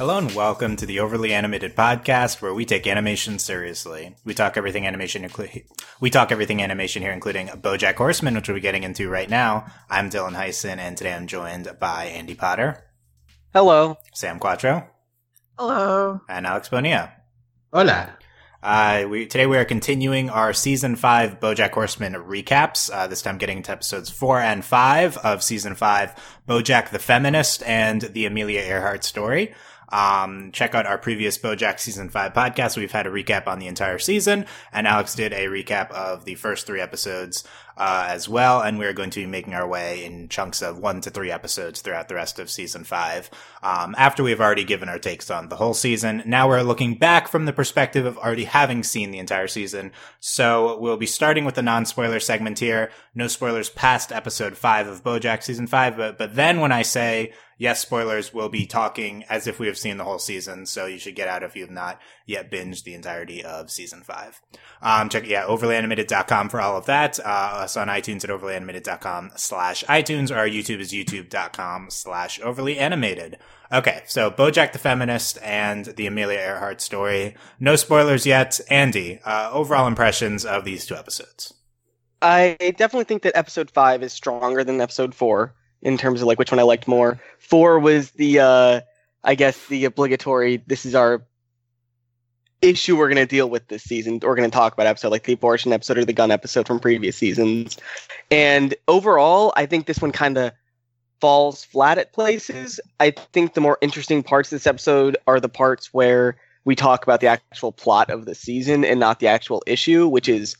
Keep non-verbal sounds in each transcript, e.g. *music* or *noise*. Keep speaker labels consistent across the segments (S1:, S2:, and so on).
S1: Hello and welcome to the Overly Animated podcast, where we take animation seriously. We talk everything animation. Inclu- we talk everything animation here, including BoJack Horseman, which we'll be getting into right now. I'm Dylan Heisen, and today I'm joined by Andy Potter,
S2: Hello.
S1: Sam Quattro,
S3: Hello.
S1: and Alex Bonilla.
S4: Hola.
S1: Uh, we today we are continuing our season five BoJack Horseman recaps. Uh, this time getting into episodes four and five of season five, BoJack the Feminist and the Amelia Earhart story. Um, check out our previous BoJack season five podcast. We've had a recap on the entire season, and Alex did a recap of the first three episodes uh, as well. And we're going to be making our way in chunks of one to three episodes throughout the rest of season five. Um, after we've already given our takes on the whole season, now we're looking back from the perspective of already having seen the entire season. So we'll be starting with the non-spoiler segment here. No spoilers past episode five of BoJack season five, but but then when I say yes, spoilers, we'll be talking as if we have seen the whole season. So you should get out if you have not yet binged the entirety of season five. Um, check, yeah, overlyanimated.com for all of that. Uh, us on iTunes at overlyanimated.com slash iTunes or our YouTube is youtube.com slash overlyanimated. Okay, so Bojack the Feminist and the Amelia Earhart story. No spoilers yet. Andy, uh, overall impressions of these two episodes.
S2: I definitely think that episode five is stronger than episode four in terms of like which one I liked more. Four was the, uh, I guess, the obligatory. This is our issue we're going to deal with this season. We're going to talk about episode like the abortion episode or the gun episode from previous seasons. And overall, I think this one kind of falls flat at places. I think the more interesting parts of this episode are the parts where we talk about the actual plot of the season and not the actual issue, which is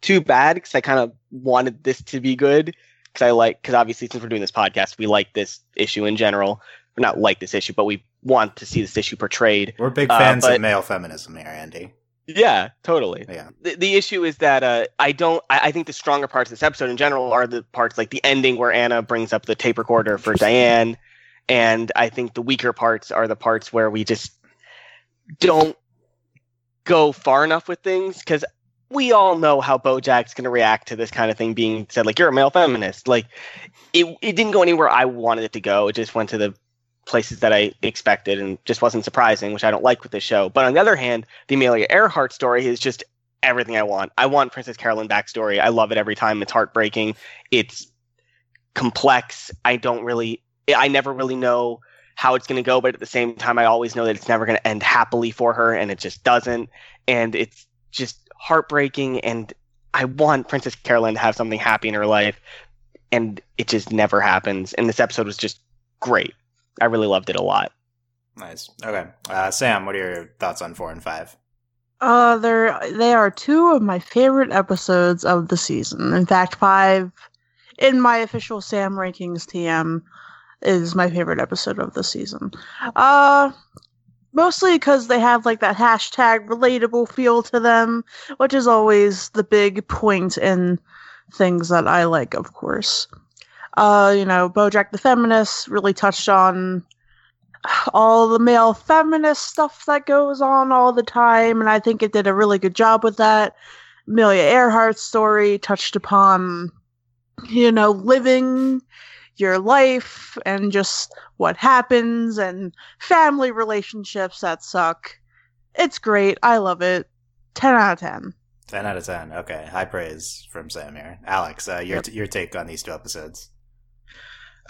S2: too bad because I kind of wanted this to be good because I like because obviously since we're doing this podcast, we like this issue in general. We're not like this issue, but we want to see this issue portrayed.
S1: We're big
S2: Uh,
S1: fans
S2: but-
S1: of male feminism here, Andy.
S2: Yeah, totally.
S1: Yeah.
S2: The, the issue is that uh, I don't. I, I think the stronger parts of this episode in general are the parts like the ending where Ana brings up the tape recorder for Diane, and I think the weaker parts are the parts where we just don't go far enough with things because we all know how Bojack's going to react to this kind of thing being said. Like you're a male feminist. Like it, it didn't go anywhere I wanted it to go. It just went to the places that I expected and just wasn't surprising, which I don't like with this show. But on the other hand, the Amelia Earhart story is just everything I want. I want Princess Carolyn backstory. I love it every time. It's heartbreaking. It's complex. I don't really, I never really know how it's going to go, but at the same time, I always know that it's never going to end happily for her, and it just doesn't. And it's just heartbreaking. And I want Princess Carolyn to have something happy in her life, and it just never happens. And this episode was just great. I really loved it a lot.
S1: Nice. Okay. Uh, Sam, what are your thoughts on four and five?
S3: Uh, they're they are two of my favorite episodes of the season. In fact, five in my official Sam rankings TM is my favorite episode of the season. Uh, mostly because they have like that hashtag relatable feel to them, which is always the big point in things that I like, of course. Uh, you know, Bojack the Feminist really touched on all the male feminist stuff that goes on all the time, and I think it did a really good job with that. Amelia Earhart's story touched upon, you know, living your life and just what happens and family relationships that suck. It's great. I love it. 10 out of 10.
S1: 10 out of 10. Okay. High praise from Sam here. Alex, uh, your, your take on these two episodes.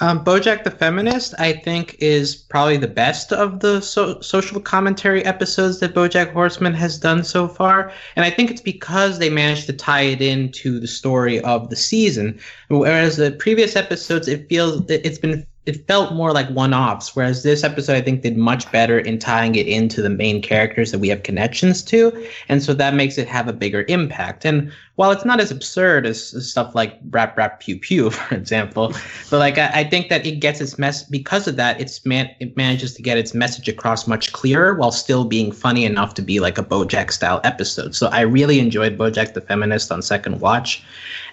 S4: Um, Bojack the Feminist, I think, is probably the best of the so- social commentary episodes that Bojack Horseman has done so far, and I think it's because they managed to tie it into the story of the season. Whereas the previous episodes, it feels it's been it felt more like one-offs. Whereas this episode, I think, did much better in tying it into the main characters that we have connections to, and so that makes it have a bigger impact. And while it's not as absurd as, as stuff like Brap Brap Pew Pew, *laughs* for example, but like I, I think that it gets its mess because of that. It's man it manages to get its message across much clearer while still being funny enough to be like a BoJack style episode. So I really enjoyed BoJack the Feminist on second watch,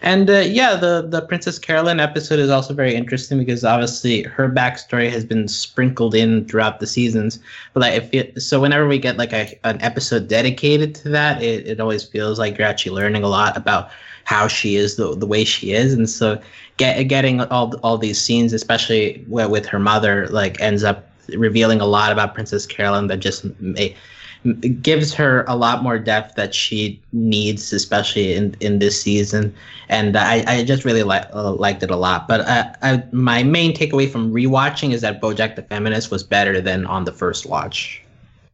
S4: and uh, yeah, the the Princess Carolyn episode is also very interesting because obviously her backstory has been sprinkled in throughout the seasons. But like if it, so, whenever we get like a an episode dedicated to that, it, it always feels like you're actually learning a lot about how she is the the way she is, and so get, getting all all these scenes, especially with her mother, like ends up revealing a lot about Princess Carolyn that just may, gives her a lot more depth that she needs, especially in, in this season. And I, I just really li- uh, liked it a lot. But uh, I, my main takeaway from rewatching is that BoJack the Feminist was better than on the first watch.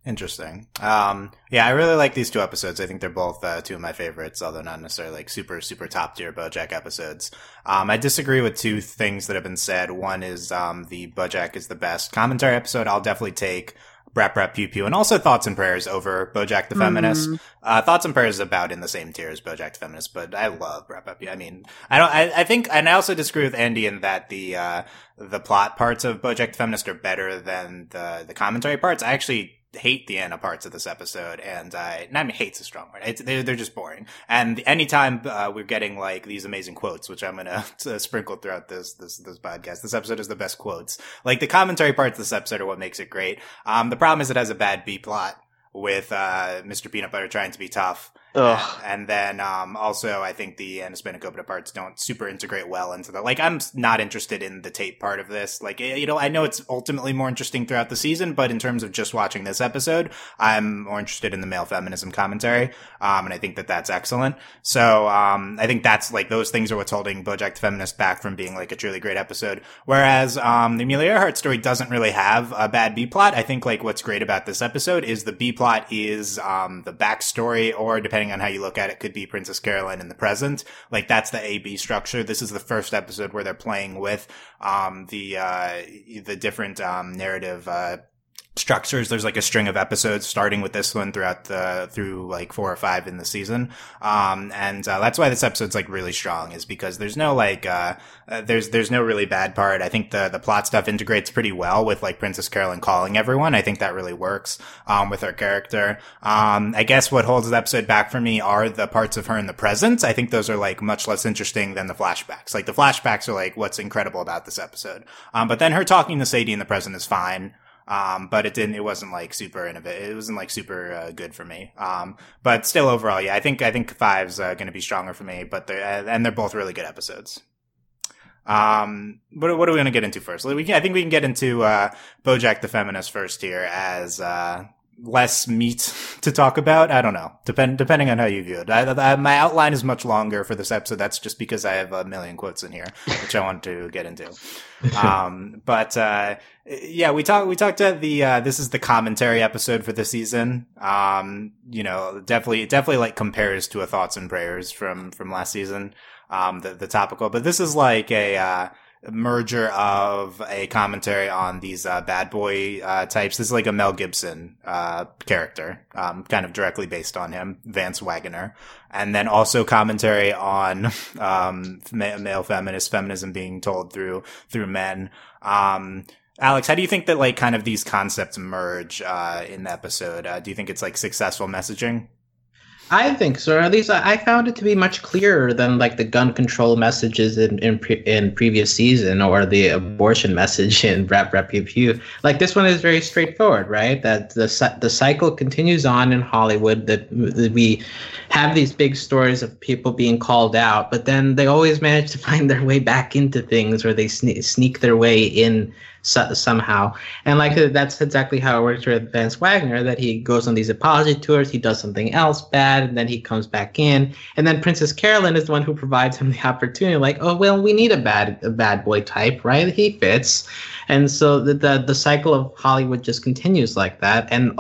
S1: Interesting. Um, yeah, I really like these two episodes. I think they're both uh, two of my favorites, although not necessarily like super, super top tier BoJack episodes. Um, I disagree with two things that have been said. One is um, the BoJack is the best commentary episode. I'll definitely take Brap Brap Pew Pew, and also Thoughts and Prayers over BoJack the Feminist. Mm. Uh, Thoughts and Prayers is about in the same tier as BoJack the Feminist, but I love Brap Brap Pew. I mean, I don't. I, I, think, and I also disagree with Andy in that the uh, the plot parts of BoJack the Feminist are better than the the commentary parts. I actually hate the Ana parts of this episode, and I, I mean, hate's a strong word. It's, they're, they're just boring. And anytime uh, we're getting like these amazing quotes, which I'm gonna *laughs* sprinkle throughout this this this podcast, this episode is the best quotes. Like the commentary parts of this episode are what makes it great. Um, the problem is it has a bad B plot with uh, Mr. Peanut Butter trying to be tough. Ugh. And then um, also, I think the Ana Spanakopita parts don't super integrate well into the like. I'm not interested in the tape part of this. Like, you know, I know it's ultimately more interesting throughout the season, but in terms of just watching this episode, I'm more interested in the male feminism commentary. Um, and I think that that's excellent. So um, I think that's like those things are what's holding BoJack the Feminist back from being like a truly great episode. Whereas um, the Amelia Earhart story doesn't really have a bad B plot. I think like what's great about this episode is the B plot is um, the backstory, or depending depending on how you look at it, could be Princess Carolyn in the present. Like that's the A B structure. This is the first episode where they're playing with um, the uh, the different um, narrative uh, structures. There's like a string of episodes starting with this one throughout the, through like four or five in the season. Um, and, uh, that's why this episode's like really strong is because there's no like, uh, uh, there's, there's no really bad part. I think the, the plot stuff integrates pretty well with like Princess Carolyn calling everyone. I think that really works, um, with her character. Um, I guess what holds the episode back for me are the parts of her in the present. I think those are like much less interesting than the flashbacks. Like the flashbacks are like what's incredible about this episode. Um, but then her talking to Sadie in the present is fine. Um, but it didn't, it wasn't like super innovative. It wasn't like super uh, good for me. Um, but still overall, yeah, I think, I think five's uh, going to be stronger for me, but they're, uh, and they're both really good episodes. Um, what, what are we going to get into first? We can, I think we can get into, uh, Bojack the Feminist first here as, uh, less meat to talk about. I don't know. Depend depending on how you view it. I, I, my outline is much longer for this episode. That's just because I have a million quotes in here, which I want to get into. *laughs* Um, but uh, yeah, we talked. We talked at the. Uh, this is the commentary episode for the season. Um, you know, definitely, definitely like compares to a thoughts and prayers from from last season. Um, the the topical, but this is like a. Uh, merger of a commentary on these uh, bad boy uh, types. This is like a Mel Gibson uh, character, um, kind of directly based on him, Vance Waggoner, and then also commentary on um, male feminist feminism being told through through men. Um, Alex, how do you think that like kind of these concepts merge uh, in the episode? Uh, do you think it's like successful messaging?
S4: I think so. At least I found it to be much clearer than like the gun control messages in in, pre- in previous season or the abortion message in *laughs* Brap Brap Pew Pew. Like this one is very straightforward, right? That the the cycle continues on in Hollywood. That, that we have these big stories of people being called out, but then they always manage to *laughs* find their way back into things, or they sne- sneak their way in so, somehow. And like that's exactly how it works with Vance Waggoner. That he goes on these apology tours, he does something else bad, and then he comes back in. And then Princess Carolyn is the one who provides him the opportunity. Like, oh well, we need a bad a bad boy type, right? He fits. And so the the, the cycle of Hollywood just continues like that. And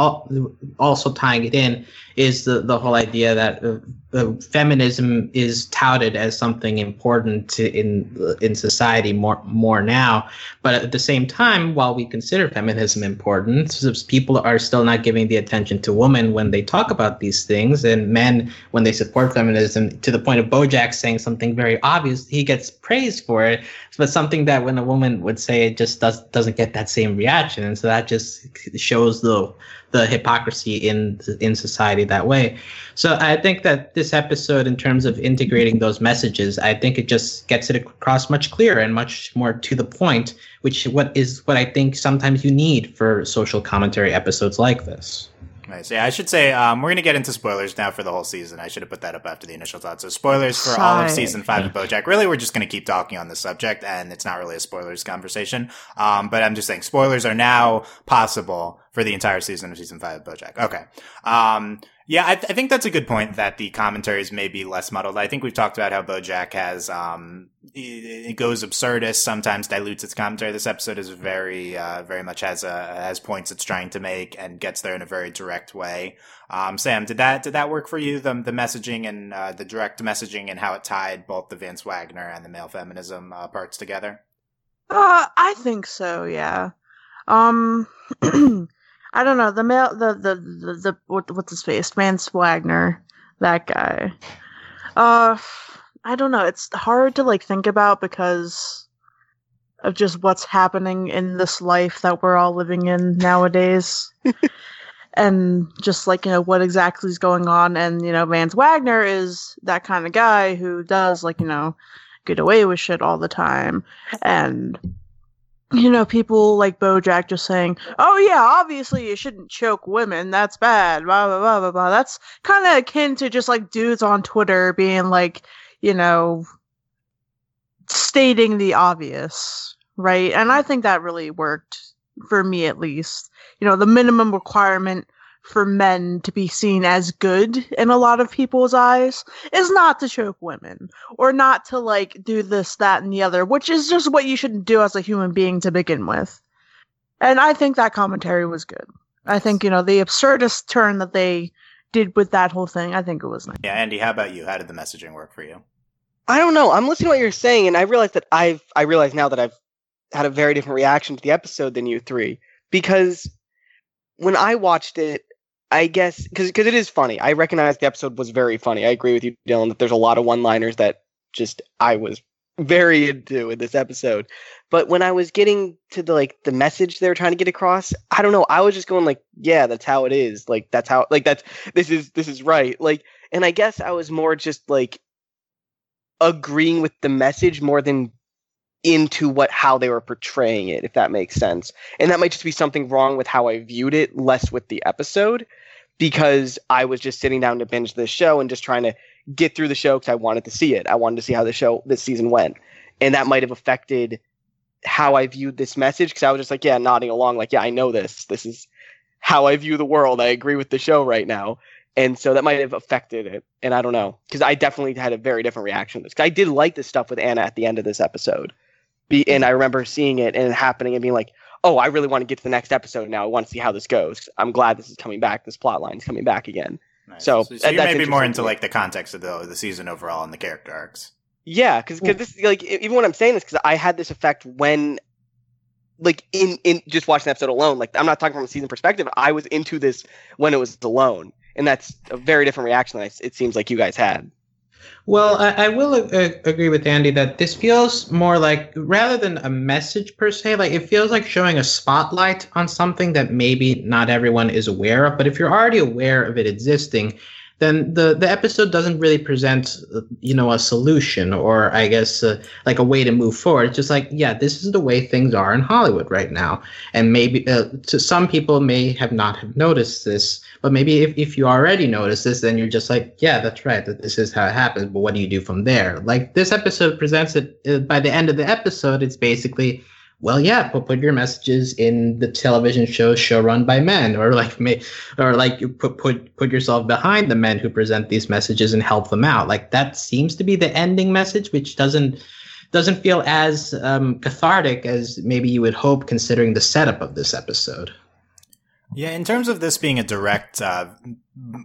S4: also tying it in is the the whole idea that. Uh, uh, feminism is touted as something important to, in in society more more now. But at the same time, while we consider feminism important, people are still not giving the attention to women when they talk about these things, and men when they support feminism. To the point of Bojack saying something very obvious, he gets praised for it, but something that when a woman would say it just does doesn't get that same reaction, and so that just shows the the hypocrisy in in society that way. So I think that this episode, in terms of integrating those messages, I think it just gets it across much clearer and much more to the point, which what is what I think sometimes you need for social commentary episodes like this.
S1: Nice. Yeah, I should say um, we're going to get into spoilers now for the whole season. I should have put that up after the initial thoughts. So spoilers for all of season five of BoJack. Really, we're just going to keep talking on this subject, and it's not really a spoilers conversation. Um, but I'm just saying spoilers are now possible for the entire season of season five of BoJack. Okay. Um, yeah, I, th- I think that's a good point that the commentaries may be less muddled. I think we've talked about how BoJack has um, it, it goes absurdist, sometimes dilutes its commentary. This episode is very, uh, very much has a has points it's trying to make and gets there in a very direct way. Um, Sam, did that did that work for you? The the messaging and uh, the direct messaging and how it tied both the Vince Waggoner and the male feminism uh, parts together.
S3: Uh, I think so. Yeah. Um, *clears throat* I don't know the male, the the the, the what, what's his face, Vance Waggoner, that guy. Uh, I don't know. It's hard to like think about because of just what's happening in this life that we're all living in nowadays. *laughs* and just like you know what exactly is going on and you know Vance Waggoner is that kind of guy who does like you know get away with shit all the time and you know people like Bojack just saying oh yeah obviously you shouldn't choke women. That's bad. Blah blah blah blah blah. That's kind of akin to just like dudes on Twitter being like you know stating the obvious right? And I think that really worked for me at least. You know the minimum requirement for men to be seen as good in a lot of people's eyes is not to choke women or not to like do this that and the other which is just what you shouldn't do as a human being to begin with and i think that commentary was good i think you know the absurdist turn that they did with that whole thing i think it was nice
S1: Yeah, Andy, how about you? How did the messaging work for you?
S2: I don't know. I'm listening to what you're saying, and I realize that I've I realize now that I've had a very different reaction to the episode than you three because when I watched it, I guess because because it is funny. I recognize the episode was very funny. I agree with you, Dylan, that there's a lot of one-liners that just I was very into in this episode. But when I was getting to the like the message they were trying to get across, I don't know. I was just going like, yeah, that's how it is. Like that's how like that's this is this is right. Like, and I guess I was more just like agreeing with the message more than into what how they were portraying it if that makes sense. And that might just be something wrong with how i viewed it less with the episode because i was just sitting down to binge this show and just trying to get through the show because i wanted to see it. I wanted to see how the show this season went. And that might have affected how i viewed this message because i was just like yeah nodding along like yeah i know this. This is how i view the world. I agree with the show right now. And so that might have affected it. And i don't know because i definitely had a very different reaction to this. I did like the stuff with Ana at the end of this episode be, and i remember seeing it and it happening and being like oh i really want to get to the next episode now. I want to see how this goes. I'm glad this is coming back. This plot line is coming back again.
S1: Nice.
S2: So,
S1: so,
S2: that-
S1: you may be more into like the context of the the season overall and the character arcs.
S2: yeah because because this like even when i'm saying this because i had this effect when like in in just watching the episode alone like i'm not talking from a season perspective. I was into this when it was alone and that's a very different reaction than I s it seems like you guys had
S4: Well, I, I will agree with Andy that this feels more like rather than a message per se, like it feels like showing a spotlight on something that maybe not everyone is aware of. But if you're already aware of it existing, then the the episode doesn't really present, you know, a solution or I guess uh, like a way to move forward. It's just like, yeah, this is the way things are in Hollywood right now, and maybe uh, to some people may have not have noticed this, but maybe if, if you already noticed this, then you're just like, yeah, that's right, that this is how it happens. But what do you do from there? Like this episode presents it uh, by the end of the episode, it's basically, well, yeah, put put your messages in the television show show run by men, or like may, or like you put put put yourself behind the men who present these messages and help them out. Like that seems to be the ending message, which doesn't doesn't feel as um, cathartic as maybe you would hope, considering the setup of this episode.
S1: Yeah, in terms of this being a direct, uh,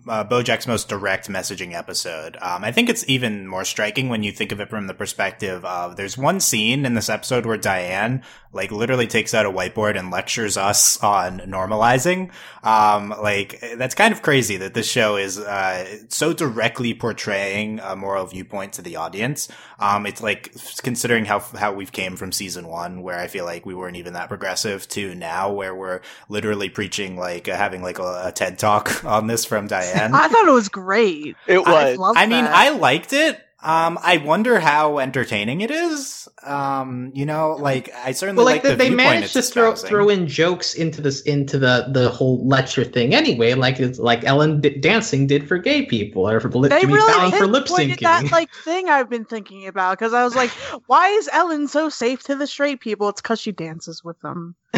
S1: uh, Bojack's most direct messaging episode, um, I think it's even more striking when you think of it from the perspective of there's one scene in this episode where Diane, like, literally takes out a whiteboard and lectures us on normalizing. Um, like, that's kind of crazy that this show is, uh, so directly portraying a moral viewpoint to the audience. Um, it's like, considering how, how we've came from season one, where I feel like we weren't even that progressive to now where we're literally preaching like uh, having like a, a TED talk *laughs* on this from Diane.
S3: i thought it was great
S2: it was
S3: love
S1: I mean,
S3: that.
S1: I liked it. Um, I wonder how entertaining it is. Um, you know, like I certainly
S4: well, like,
S1: like the
S4: they managed to throw
S1: espousing.
S4: throw in jokes into this into the the whole lecture thing anyway. Like it's like Ellen d- dancing did for gay people or for lip,
S3: They
S4: Jimmy
S3: really
S4: Fallon for lip syncing.
S3: that like thing I've been thinking about because I was like, *laughs* why is Ellen so safe to the straight people? It's because she dances with them. *laughs*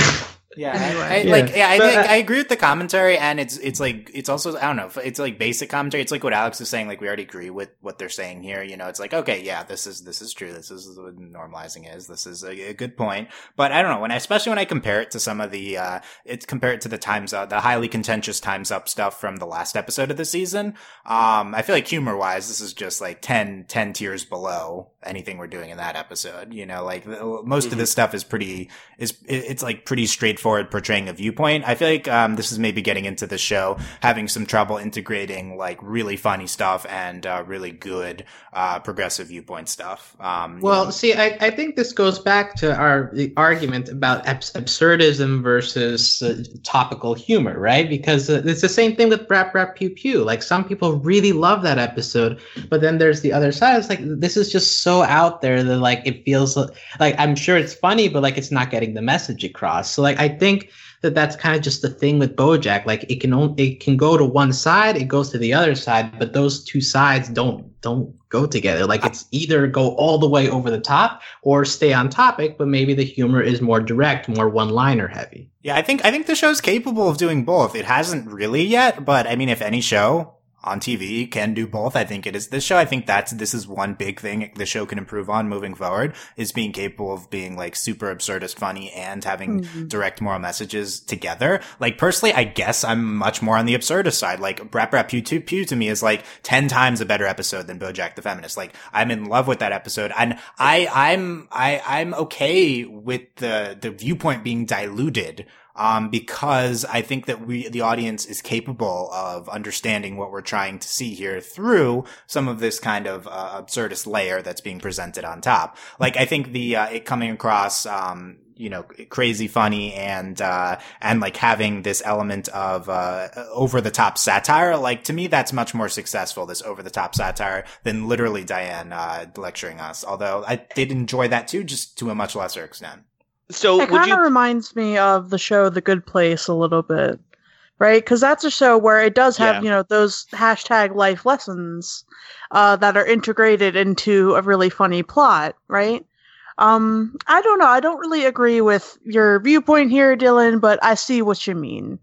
S1: Yeah,
S3: Anyway.
S1: I, I,
S4: Yeah.
S1: like yeah, I think
S4: uh,
S1: I agree with the commentary, and it's it's like it's also I don't know, it's like basic commentary. It's like what Alex is saying. Like we already agree with what they're saying here. You know, it's like okay, yeah, this is this is true. This is what normalizing is. This is a, a good point. But I don't know when, I, especially when I compare it to some of the uh, it's compare it to the times up, the highly contentious times up stuff from the last episode of the season. Um, I feel like humor wise, this is just like 10, 10 tiers below anything we're doing in that episode. You know, like the, most of
S2: Mhm.
S1: this stuff is pretty is it- it's like pretty straightforward portraying a viewpoint. I feel like um, this is maybe getting into the show having some trouble integrating like really funny stuff and uh, really good uh, progressive viewpoint stuff. Um, you
S4: Well,
S1: know.
S4: see, I, I think this goes back to our the argument about abs- absurdism versus uh, topical humor, right? Because uh, it's the same thing with Brap Brap Pew Pew. Like some people really love that episode, but then there's the other side. It's like this is just so out there that like it feels li- like I'm sure it's funny, but like it's not getting the message across. So like I think that that's kind of just the thing with BoJack. Like it can only it can go to one side, it goes to the other side, but those two sides don't don't go together. Like it's either go all the way over the top or stay on topic, but maybe the humor is more direct, more one-liner heavy.
S1: Yeah, I think I think the show's capable of doing both. It hasn't really yet, but I mean, if any show on TV can do both, I think it is this show. I think that's this is one big thing the show can improve on moving forward is being capable of being like super absurdist funny and having
S3: Mhm.
S1: direct moral messages together. Like personally, I guess I'm much more on the absurdist side. Like Brap Brap Pew Pew Pew to me is like 10 times a better episode than BoJack the Feminist. Like I'm in love with that episode and I, I'm, I, I'm okay with the, the viewpoint being diluted. Um, because I think that we, the audience is capable of understanding what we're trying to see here through some of this kind of, uh, absurdist layer that's being presented on top. Like, I think the, uh, it coming across, um, you know, crazy funny and, uh, and like having this element of, uh, over the top satire. Like to me, that's much more successful, this over the top satire than literally Diane, uh, lecturing us. Although I did enjoy that too, just to a much lesser extent.
S2: So
S3: it kind of
S2: you?
S3: reminds me of the show The Good Place a little bit, right? Because that's a show where it does have
S2: Yeah.
S3: you know those hashtag life lessons uh, that are integrated into a really funny plot, right? Um, I don't know. I don't really agree with your viewpoint here, Dylan, but I see what you mean.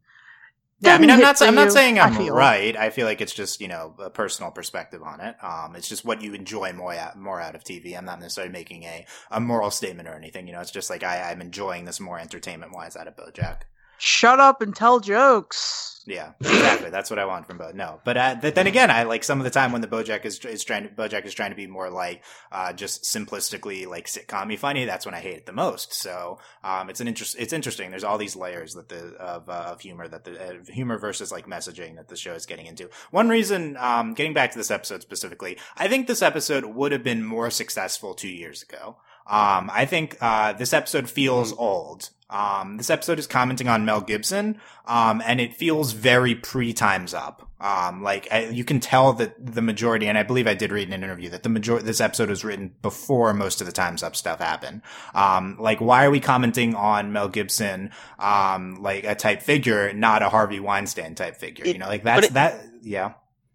S1: Yeah, I mean, I'm not. I'm not saying I'm right. I feel like it's just you know a personal perspective on it. Um, it's just what you enjoy more out, more out of TV. I'm not necessarily making a a moral statement or anything. You know, it's just like I, I'm enjoying this more entertainment wise out of BoJack.
S3: Shut up and tell jokes.
S1: Yeah, exactly. That's what I want from Bo. No, but uh, th- then again, I like some of the time when the BoJack is is trying to BoJack is trying to be more like uh, just simplistically like sitcom funny. That's when I hate it the most. So um, it's an interest. It's interesting. There's all these layers that the of, uh, of humor that the uh, humor versus like messaging that the show is getting into. One reason, um, getting back to this episode specifically, I think this episode would have been more successful two years ago. Um, I think uh, this episode feels old. Um, this episode is commenting on Mel Gibson, um, and it feels very pre Times Up. Um, like I, you can tell that the majority, and I believe I did read in an interview that the majority, this episode was written before most of the Times Up stuff happened. Um, like why are we commenting on Mel Gibson, um, like a type figure, not a Harvey Weinstein type figure?
S2: It-
S1: you know, like that's
S2: it-
S1: that. Yeah.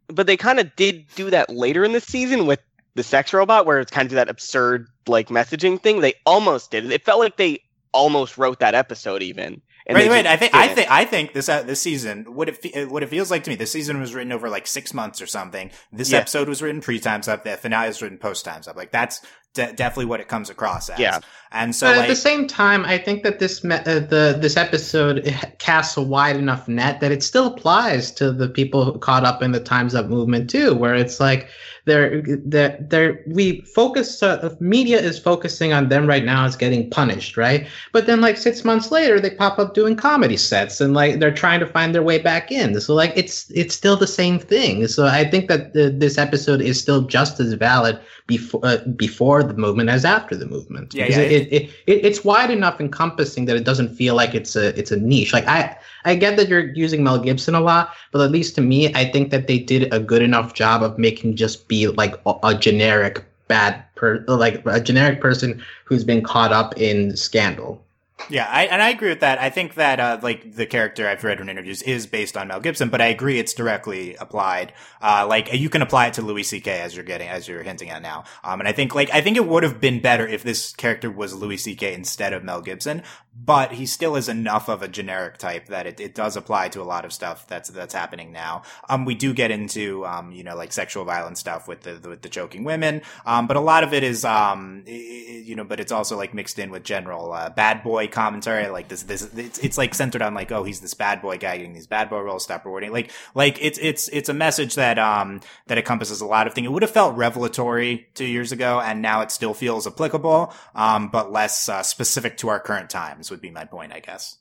S2: But they kind of did do that later in the season with the sex robot, where it's kind of that absurd like messaging thing. They almost did it. It felt like they almost wrote that episode even. And
S1: Right, right. I think, I think, I think this uh, this season, what it fe- what it feels like to me, this season was written over like six months or something. This
S2: Yeah.
S1: episode was written pre times up. The finale is written post times up. Like that's de- definitely what it comes across as.
S2: Yeah.
S1: And so,
S4: but
S1: like,
S4: at the same time, I think that this me- uh, the this episode casts a wide enough net that it still applies to the people caught up in the Times Up movement too, where it's like they're they're, they're we focus uh, media is focusing on them right now as getting punished, right? But then like six months later, they pop up doing comedy sets and like they're trying to find their way back in. So like it's it's still the same thing. So I think that the, this episode is still just as valid before uh, before the movement as after the movement.
S1: Yeah,
S4: Because
S1: yeah,
S4: It, it, it, it's wide enough encompassing that it doesn't feel like it's a it's a niche. Like I I get that you're using Mel Gibson a lot, but at least to me, I think that they did a good enough job of making just be like a, a generic bad per like a generic person who's been caught up in scandal.
S1: Yeah, I, and I agree with that. I think that uh, like the character I've read in interviews is based on Mel Gibson, but I agree it's directly applied. Uh, like you can apply it to Louis C.K. as you're getting as you're hinting at now. Um, and I think like I think it would have been better if this character was Louis C.K. instead of Mel Gibson. But he still is enough of a generic type that it, it does apply to a lot of stuff that's that's happening now. Um, we do get into um, you know like sexual violence stuff with the, the with the choking women. Um, but a lot of it is um, i- i- you know, but it's also like mixed in with general uh, bad boy commentary. Like this, this, it's, it's like centered on like, oh, he's this bad boy guy getting these bad boy roles. Stop rewarding. Like, like it's it's it's a message that um that encompasses a lot of things. It would have felt revelatory two years ago, and now it still feels applicable, um, but less uh, specific to our current times. Would be my point, I guess.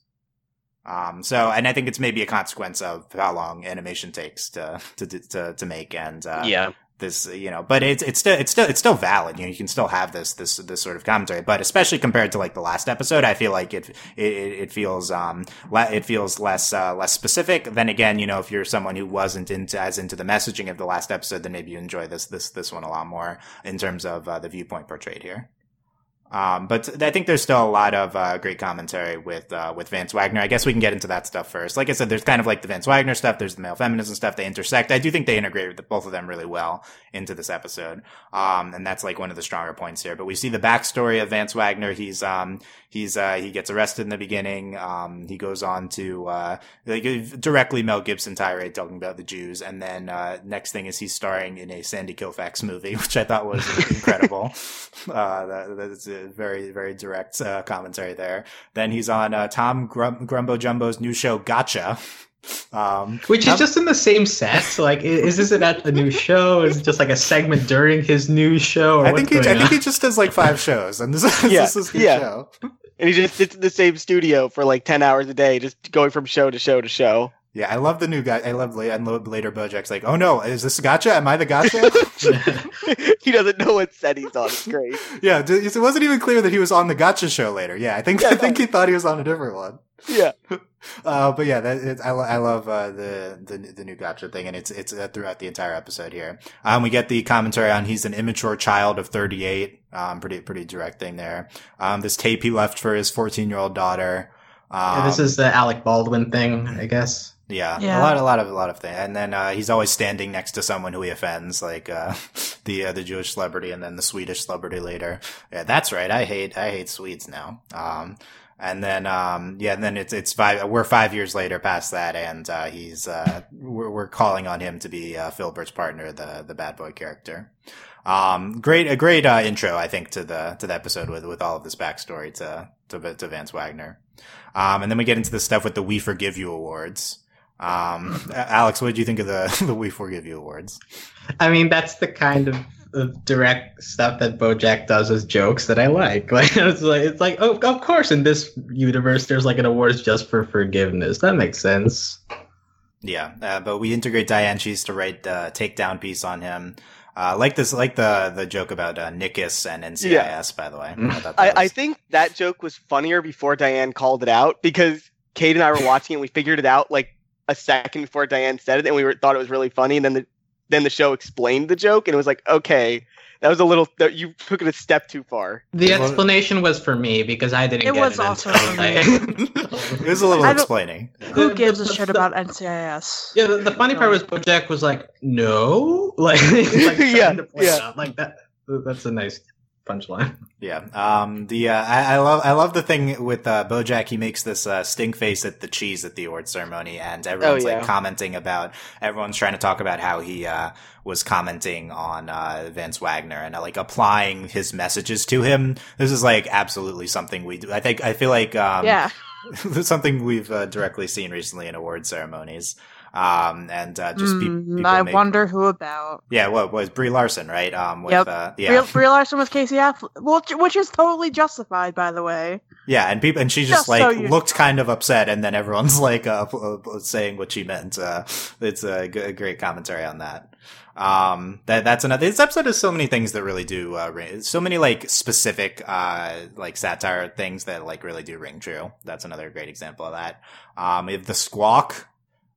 S1: Um, so, and I think it's maybe a consequence of how long animation takes to to to, to make, and uh,
S2: yeah.
S1: this you know but it's it's still it's still it's still valid you know you can still have this this this sort of commentary but especially compared to like the last episode i feel like it it, it feels um le- it feels less uh, less specific then again you know if you're someone who wasn't into as into the messaging of the last episode then maybe you enjoy this this this one a lot more in terms of uh, the viewpoint portrayed here um, but I think there's still a lot of uh, great commentary with uh, with Vance Waggoner. I guess we can get into that stuff first. Like I said, there's kind of like the Vance Waggoner stuff. There's the male feminism stuff. They intersect. I do think they integrate the, both of them really well into this episode. Um, and that's like one of the stronger points here. But we see the backstory of Vance Waggoner. He's um, he's uh, he gets arrested in the beginning. Um, he goes on to uh, like directly Mel Gibson tirade talking about the Jews, and then uh, next thing is he's starring in a Sandy Koufax movie, *laughs* which I thought was incredible. *laughs* Uh, that, that's a very, very direct uh, commentary there. Then he's on uh, Tom Grum- Grumbo Jumbo's new show, Gotcha. *laughs* Um,
S4: Which is just in the same set. Like, i- is this at the new show? Is it just like a segment during his new show? Or
S1: I think he, I think he just does like five shows, and this, is
S2: Yeah,
S1: this is his
S2: yeah.
S1: show.
S2: And he just sits in the same studio for like 10 hours a day, just going from show to show to show.
S1: Yeah, I love the new guy. I love la- and lo- later Bojack's like, oh no, is this Gotcha? Am I the Gotcha? *laughs*
S2: he doesn't know what set he's on. It's great. *laughs*
S1: yeah, it wasn't even clear that he was on the Gotcha show later. Yeah, I think
S2: Yeah,
S1: I think he thought he was on a different one.
S2: Yeah. *laughs*
S1: Uh, but yeah, that it, I, I love uh, the, the the new gotcha thing, and it's it's uh, throughout the entire episode here. Um, we get the commentary on he's an immature child of 38. Um, pretty pretty direct thing there. Um, this tape he left for his 14 year old daughter. Um,
S4: Yeah, this is the Alec Baldwin thing, I guess.
S1: yeah,
S3: Yeah.
S1: a lot, a lot of, a lot of things. And then uh, he's always standing next to someone who he offends, like uh, *laughs* the uh, the Jewish celebrity, and then the Swedish celebrity later. Yeah, that's right. I hate, I hate Swedes now. Um, and then, um, yeah, and then it's it's five. We're five years later past that, and uh, he's uh, we're, we're calling on him to be uh, Filbert's partner, the the bad boy character. Um, great, a great uh, intro, I think, to the to the episode with with all of this backstory to to, to Vance Waggoner. Um, and then we get into the stuff with the We Forgive You awards. Um, *laughs* Alex, what did you think of the *laughs* the We Forgive You awards?
S4: I mean, that's the kind of, of direct stuff that BoJack does as jokes that I like. *laughs* Like it's like it's like oh, of course, in this universe, there's like an awards just for forgiveness. That makes sense.
S1: Yeah, uh, but we integrate Diane Cheese to write uh, takedown piece on him. Uh, like this, like the the joke about uh, Nickus and NCIS. By the way, I, thought
S2: I, I think that joke was funnier before Diane called it out because Kate and I were *laughs* watching it. and We figured it out like a second before Diane said it, and we were, thought it was really funny. And then the then the show explained the joke, and it was like, okay, that was a little that you took it a step too far.
S4: The explanation was for me because I didn't
S3: It
S4: get
S3: was
S4: it
S3: also for
S4: I-
S1: it was a little explaining.
S3: Who gives a shit
S4: the-
S3: about NCIS?
S4: Yeah, the, the funny part was BoJack was like, "No," *laughs* like, *laughs* like
S2: Yeah,
S4: to point
S2: yeah.
S4: out. like that. That's a nice punchline. *laughs*
S1: Yeah. Um. The uh, I, I love I love the thing with uh, BoJack. He makes this uh, stink face at the cheese at the award ceremony, and everyone's like
S2: yeah.
S1: commenting about. Everyone's trying to talk about how he uh, was commenting on uh, Vance Waggoner and uh, like applying his messages to him. This is like absolutely something we do. I think I feel like um,
S3: yeah. *laughs*
S1: Something we've uh, directly seen recently in award ceremonies. Um, and uh, just
S3: Mm,
S1: people
S3: I wonder who about.
S1: Yeah, what was Brie Larson, right? Um, with
S3: Yep.
S1: uh,
S3: Brie,
S1: yeah,
S3: Brie *laughs* Larson was Casey Affleck, which, which is totally justified, by the way.
S1: yeah, and people, and she just,
S3: Just
S1: like
S3: so
S1: looked kind of upset, and then everyone's *laughs* like uh, uh, saying what she meant. Uh, it's a, g- a great commentary on that. Um, that that's another. This episode has so many things that really do uh, ring, so many like specific uh like satire things that like really do ring true. That's another great example of that. Um, have the squawk.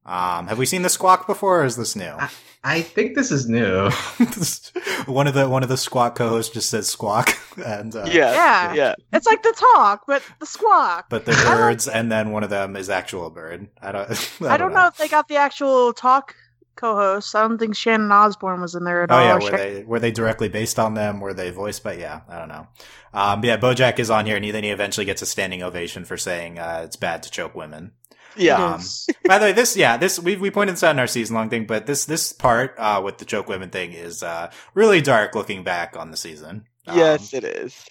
S1: Um, have we seen the squawk before, or is this new?
S4: I think this is new. *laughs*
S1: one of the one of the squawk co-hosts just says squawk, *laughs* and uh,
S2: yeah,
S3: Yeah.
S2: yeah.
S3: It's like the talk, but the squawk.
S1: but they're birds, and then one of them is actual bird. I don't. I, *laughs*
S3: I don't know if they got the actual talk co-host. I don't think Shannon Osbourne was in there at all.
S1: Oh
S3: all.
S1: yeah, were
S3: Shan-
S1: they were they directly based on them? Were they voiced by? Yeah, I don't know. Um, yeah, BoJack is on here, and he, then he eventually gets a standing ovation for saying uh, it's bad to choke women.
S2: Yeah.
S1: By the way, this yeah, this we we pointed this out in our season long thing, but this this part uh, with the choke women thing is uh, really dark looking back on the season. Um,
S2: yes, it is.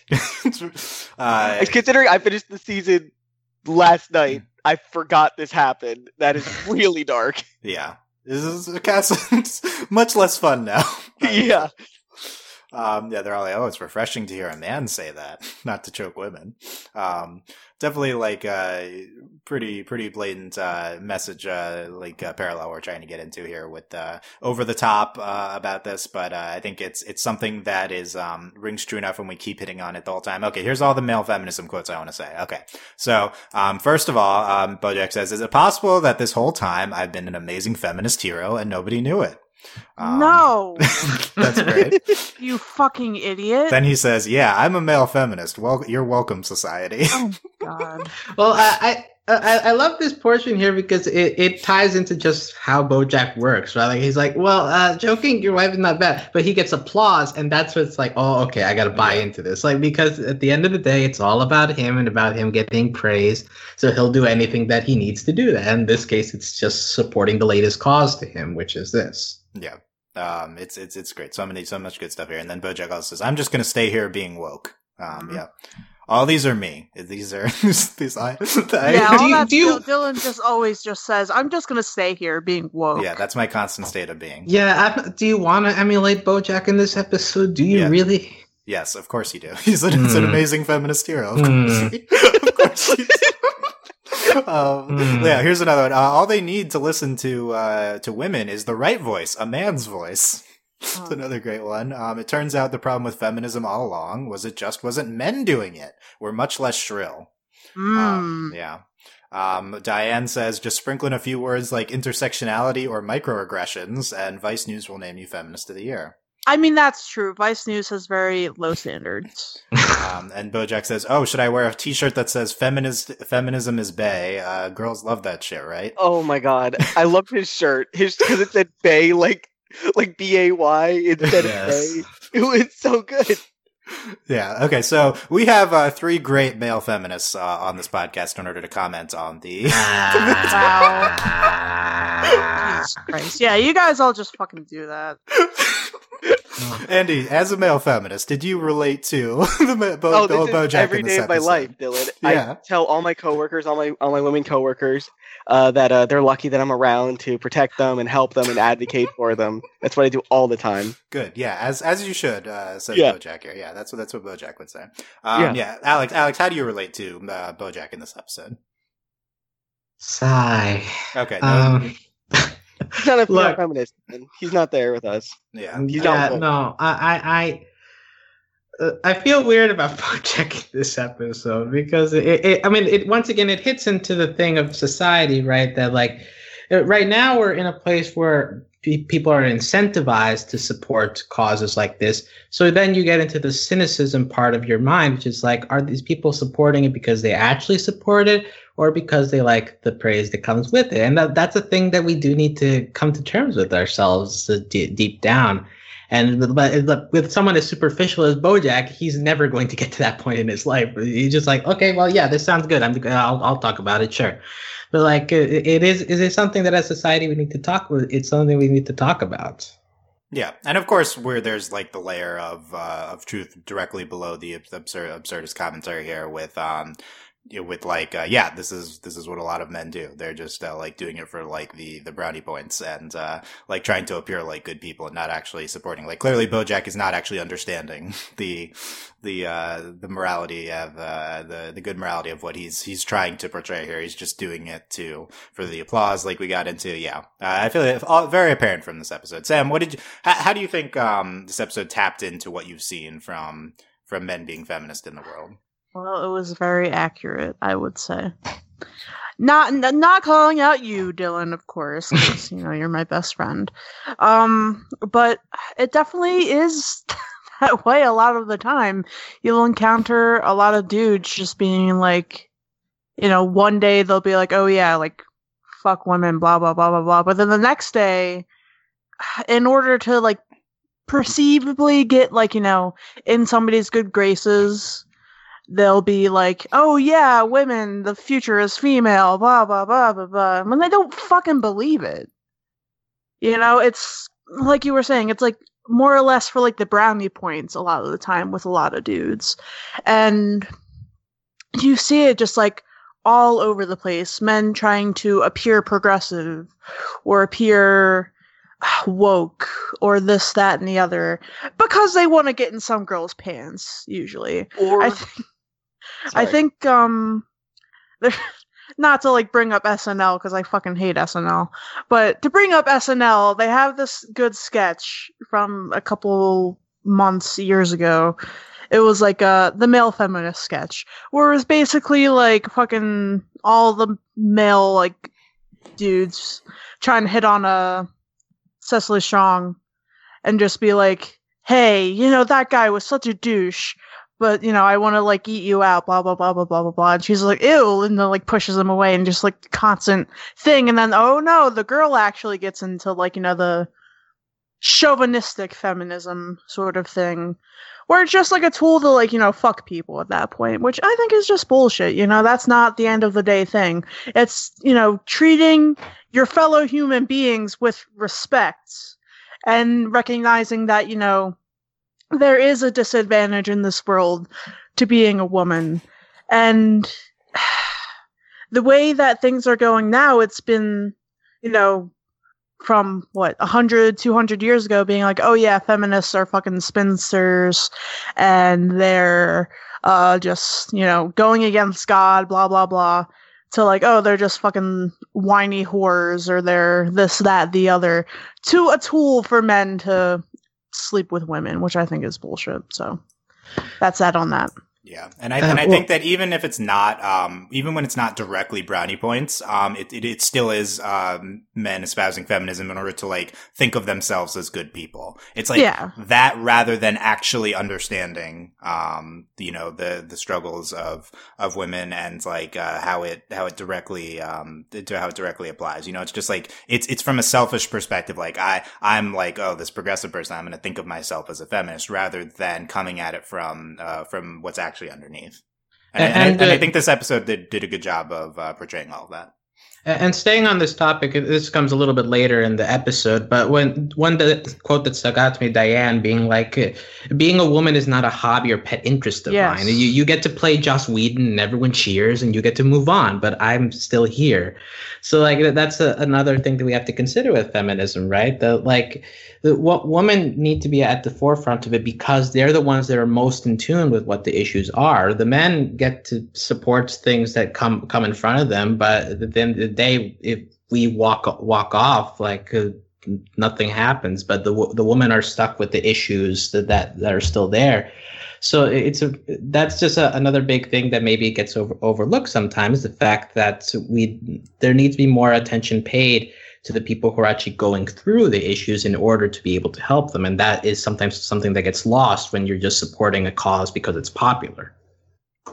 S2: *laughs*
S1: uh,
S2: Considering I finished the season last night, I forgot this happened. That is *laughs* really dark.
S1: yeah, this is a cast. *laughs* much less fun now.
S2: yeah.
S1: Um, yeah, they're all like, "Oh, it's refreshing to hear a man say that, not to choke women." Um, definitely like uh, pretty pretty blatant uh, message, uh, like uh, parallel we're trying to get into here with uh, over the top uh, about this. But I think it's it's something that is um, rings true enough, when we keep hitting on it the whole time. Okay, here's all the male feminism quotes I want to say. Okay, so um, first of all, um, BoJack says, "Is it possible that this whole time I've been an amazing feminist hero and nobody knew it?" Um,
S3: no, *laughs*
S1: that's great. *laughs*
S3: you fucking idiot!
S1: Then he says, "Yeah, I'm a male feminist. Well, you're welcome, society."
S3: oh *laughs* God.
S4: Well, I, I I I love this portion here because it, it ties into just how BoJack works, right? Like he's like, well, uh, joking your wife is not bad, but he gets applause, and that's what's like, oh, okay, I got to buy
S1: Yeah.
S4: into this, like because at the end of the day, it's all about him and about him getting praise, so he'll do anything that he needs to do that. In this case, it's just supporting the latest cause to him, which is this.
S1: Yeah, um, it's it's it's great. So many, so much good stuff here. And then BoJack also says, "I'm just gonna stay here being woke." Um,
S3: Mhm.
S1: yeah, all these are me. These are *laughs* these. I, *laughs* I-
S3: Yeah, *laughs*
S4: Do you- do you-
S3: Dylan just always just says, "I'm just gonna stay here, being woke."
S1: yeah, that's my constant state of being.
S4: Yeah, I, do you want to emulate BoJack in this episode? Do you
S1: Yeah.
S4: really?
S1: Yes, of course you do. He's an, he's an
S4: Hmm.
S1: amazing feminist hero. Of
S4: Hmm.
S1: course, he, of course he do. Um,
S4: Hmm.
S1: Yeah, here's another one. Uh, all they need to listen to uh, to women is the right voice, a man's voice. It's
S3: Oh.
S1: another great one. Um, it turns out the problem with feminism all along was it just wasn't men doing it. We're much less shrill.
S3: Mm.
S1: Um, yeah. Um, Diane says just sprinkle in a few words like intersectionality or microaggressions, and Vice News will name you Feminist of the Year.
S3: I mean, that's true. Vice News has very low standards.
S1: Um, and Bojack says, "Oh, should I wear a T-shirt that says feminist feminism is bay? Uh, girls love that shit, right?"
S2: Oh my god. I love his shirt. His because it said Bay like like B A Y instead
S4: Yes.
S2: of Bae. It was so good.
S1: Yeah. Okay. So we have uh, three great male feminists uh, on this podcast in order to comment on the. *laughs* *laughs*
S3: Jesus Christ. Yeah, you guys all just fucking do that. *laughs* *laughs*
S1: Andy, as a male feminist, did you relate to *laughs* the ma- Bo-
S2: oh,
S1: Bo-
S2: this is
S1: Bojack
S2: every
S1: in this
S2: day of my life, Dylan.
S1: Yeah.
S2: I tell all my coworkers, all my all my women coworkers, uh, that uh, they're lucky that I'm around to protect them and help them and advocate for them. That's what I do all the time.
S1: Good. Yeah. As as you should. Uh, says
S2: Yeah.
S1: Bojack here. Yeah. That's what that's what Bojack would say. Um,
S2: Yeah.
S1: yeah. Alex. Alex, how do you relate to uh, Bojack in this episode?
S4: Sigh.
S1: Okay. No,
S4: Um,
S2: He's not a
S4: Look.
S2: feminist. and He's not there with us.
S1: yeah.
S2: He's
S4: yeah,
S2: not
S4: no, I, I, I, uh, I feel weird about *laughs* in this episode because it, it, I mean, it once again it hits into the thing of society, right? That like, uh, right now we're in a place where people are incentivized to support causes like this. So then you get into the cynicism part of your mind, which is like, are these people supporting it because they actually support it? Or because they like the praise that comes with it, and that, that's a thing that we do need to come to terms with ourselves uh, d- deep down. And with, but with someone as superficial as Bojack, he's never going to get to that point in his life. He's just like, okay, well, yeah, this sounds good. I'm, I'll, I'll talk about it, sure. But like, it, is, is it something that as society we need to talk with? It's something we need to talk about.
S1: Yeah, and of course, where there's like the layer of uh, of truth directly below the absurd absurdist commentary here with um with like uh, yeah this is this is what a lot of men do. They're just uh, like doing it for like the the brownie points and uh, like trying to appear like good people and not actually supporting. Like clearly bojack is not actually understanding *laughs* the the uh the morality of uh the the good morality of what he's he's trying to portray here. He's just doing it to for the applause like we got into. Yeah. Uh, i feel all very apparent from this episode. Sam what did you how, how do you think um this episode tapped into what you've seen from from men being feminist in the world
S3: well, it was very accurate, I would say. Not not calling out you, Dylan, of course, because you know you're my best friend. Um, but it definitely is *laughs* that way a lot of the time. You'll encounter a lot of dudes just being like, you know, one day they'll be like, "Oh yeah, like fuck women," blah blah blah blah blah. But then the next day, in order to like perceivably get like you know in somebody's good graces they'll be like, "Oh yeah, women, the future is female," blah blah blah blah blah. When they don't fucking believe it, you know, it's like you were saying, it's like more or less for like the brownie points a lot of the time with a lot of dudes, and you see it just like all over the place. Men trying to appear progressive or appear woke or this, that, and the other because they want to get in some girl's pants. Usually,
S2: or
S3: I think I think um *laughs* not to like bring up SNL because I fucking hate SNL, but to bring up SNL, they have this good sketch from a couple months years ago. It was like uh the male feminist sketch, where it was basically like fucking all the male like dudes trying to hit on a Cecily Strong and just be like, "Hey, you know that guy was such a douche." But you know, I want to like eat you out, blah blah blah blah blah blah blah. And she's like, ew, and then like pushes him away, and just like constant thing. And then oh no, the girl actually gets into like you know the chauvinistic feminism sort of thing, where it's just like a tool to like you know fuck people at that point, which I think is just bullshit. You know, that's not the end of the day thing. It's you know treating your fellow human beings with respect and recognizing that you know there is a disadvantage in this world to being a woman. And *sighs* the way that things are going now, it's been, you know, from what 100 200 years ago being like oh yeah feminists are fucking spinsters and they're uh just you know going against god blah blah blah to like oh they're just fucking whiny whores or they're this that the other to a tool for men to sleep with women, which I think is bullshit. So that's that on that.
S1: Yeah, and I uh, and I think that even if it's not, um, even when it's not directly brownie points, um, it it, it still is um, men espousing feminism in order to like think of themselves as good people. It's like yeah. that rather than actually understanding, um, you know, the the struggles of of women and like uh, how it how it directly um to how it directly applies. You know, it's just like it's it's from a selfish perspective. Like I I'm like oh this progressive person, I'm going to think of myself as a feminist rather than coming at it from uh, from what's actually actually underneath. And, and, and, and I, I, think this episode did, did a good job of uh, portraying all of that.
S4: And staying on this topic, this comes a little bit later in the episode, but when one the quote that stuck out to me, Diane being like, "Being a woman is not a hobby or pet interest of yes. mine. You you get to play Joss Whedon and everyone cheers and you get to move on, but I'm still here." So like that's a, another thing that we have to consider with feminism, right? The like what women need to be at the forefront of it because they're the ones that are most in tune with what the issues are. The men get to support things that come come in front of them, but at the end of the day, if we walk walk off like uh, nothing happens, but the the women are stuck with the issues that that, that are still there. So it's a that's just a, another big thing that maybe gets over, overlooked sometimes. The fact that we there needs to be more attention paid to the people who are actually going through the issues in order to be able to help them. And that is sometimes something that gets lost when you're just supporting a cause because it's popular.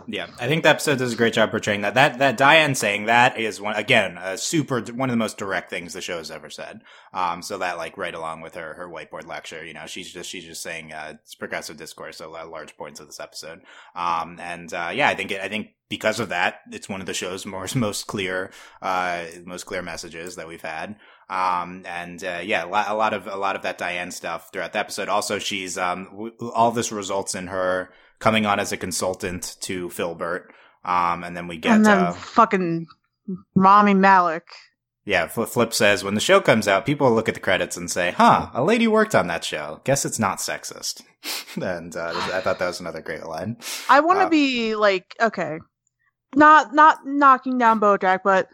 S1: Yeah, I think the episode does a great job portraying that. That that Diane saying that is one again a super one of the most direct things the show has ever said. Um, so that like right along with her her whiteboard lecture, you know, she's just she's just saying uh, it's progressive discourse. So large points of this episode. Um, and uh, yeah, I think it, I think because of that, it's one of the show's *laughs* most most clear uh most clear messages that we've had. Um, and uh, yeah, a lot of a lot of that Diane stuff throughout the episode. Also, she's um, w- all this results in her coming on as a consultant to Philbert. Um, and then we get
S3: and then
S1: uh,
S3: fucking Rami Malek.
S1: yeah. Fl- Flip says when the show comes out, people look at the credits and say, "Huh, a lady worked on that show. Guess it's not sexist." *laughs* and uh, I thought that was another great line.
S3: I want to
S1: Uh,
S3: be like okay, not not knocking down BoJack, but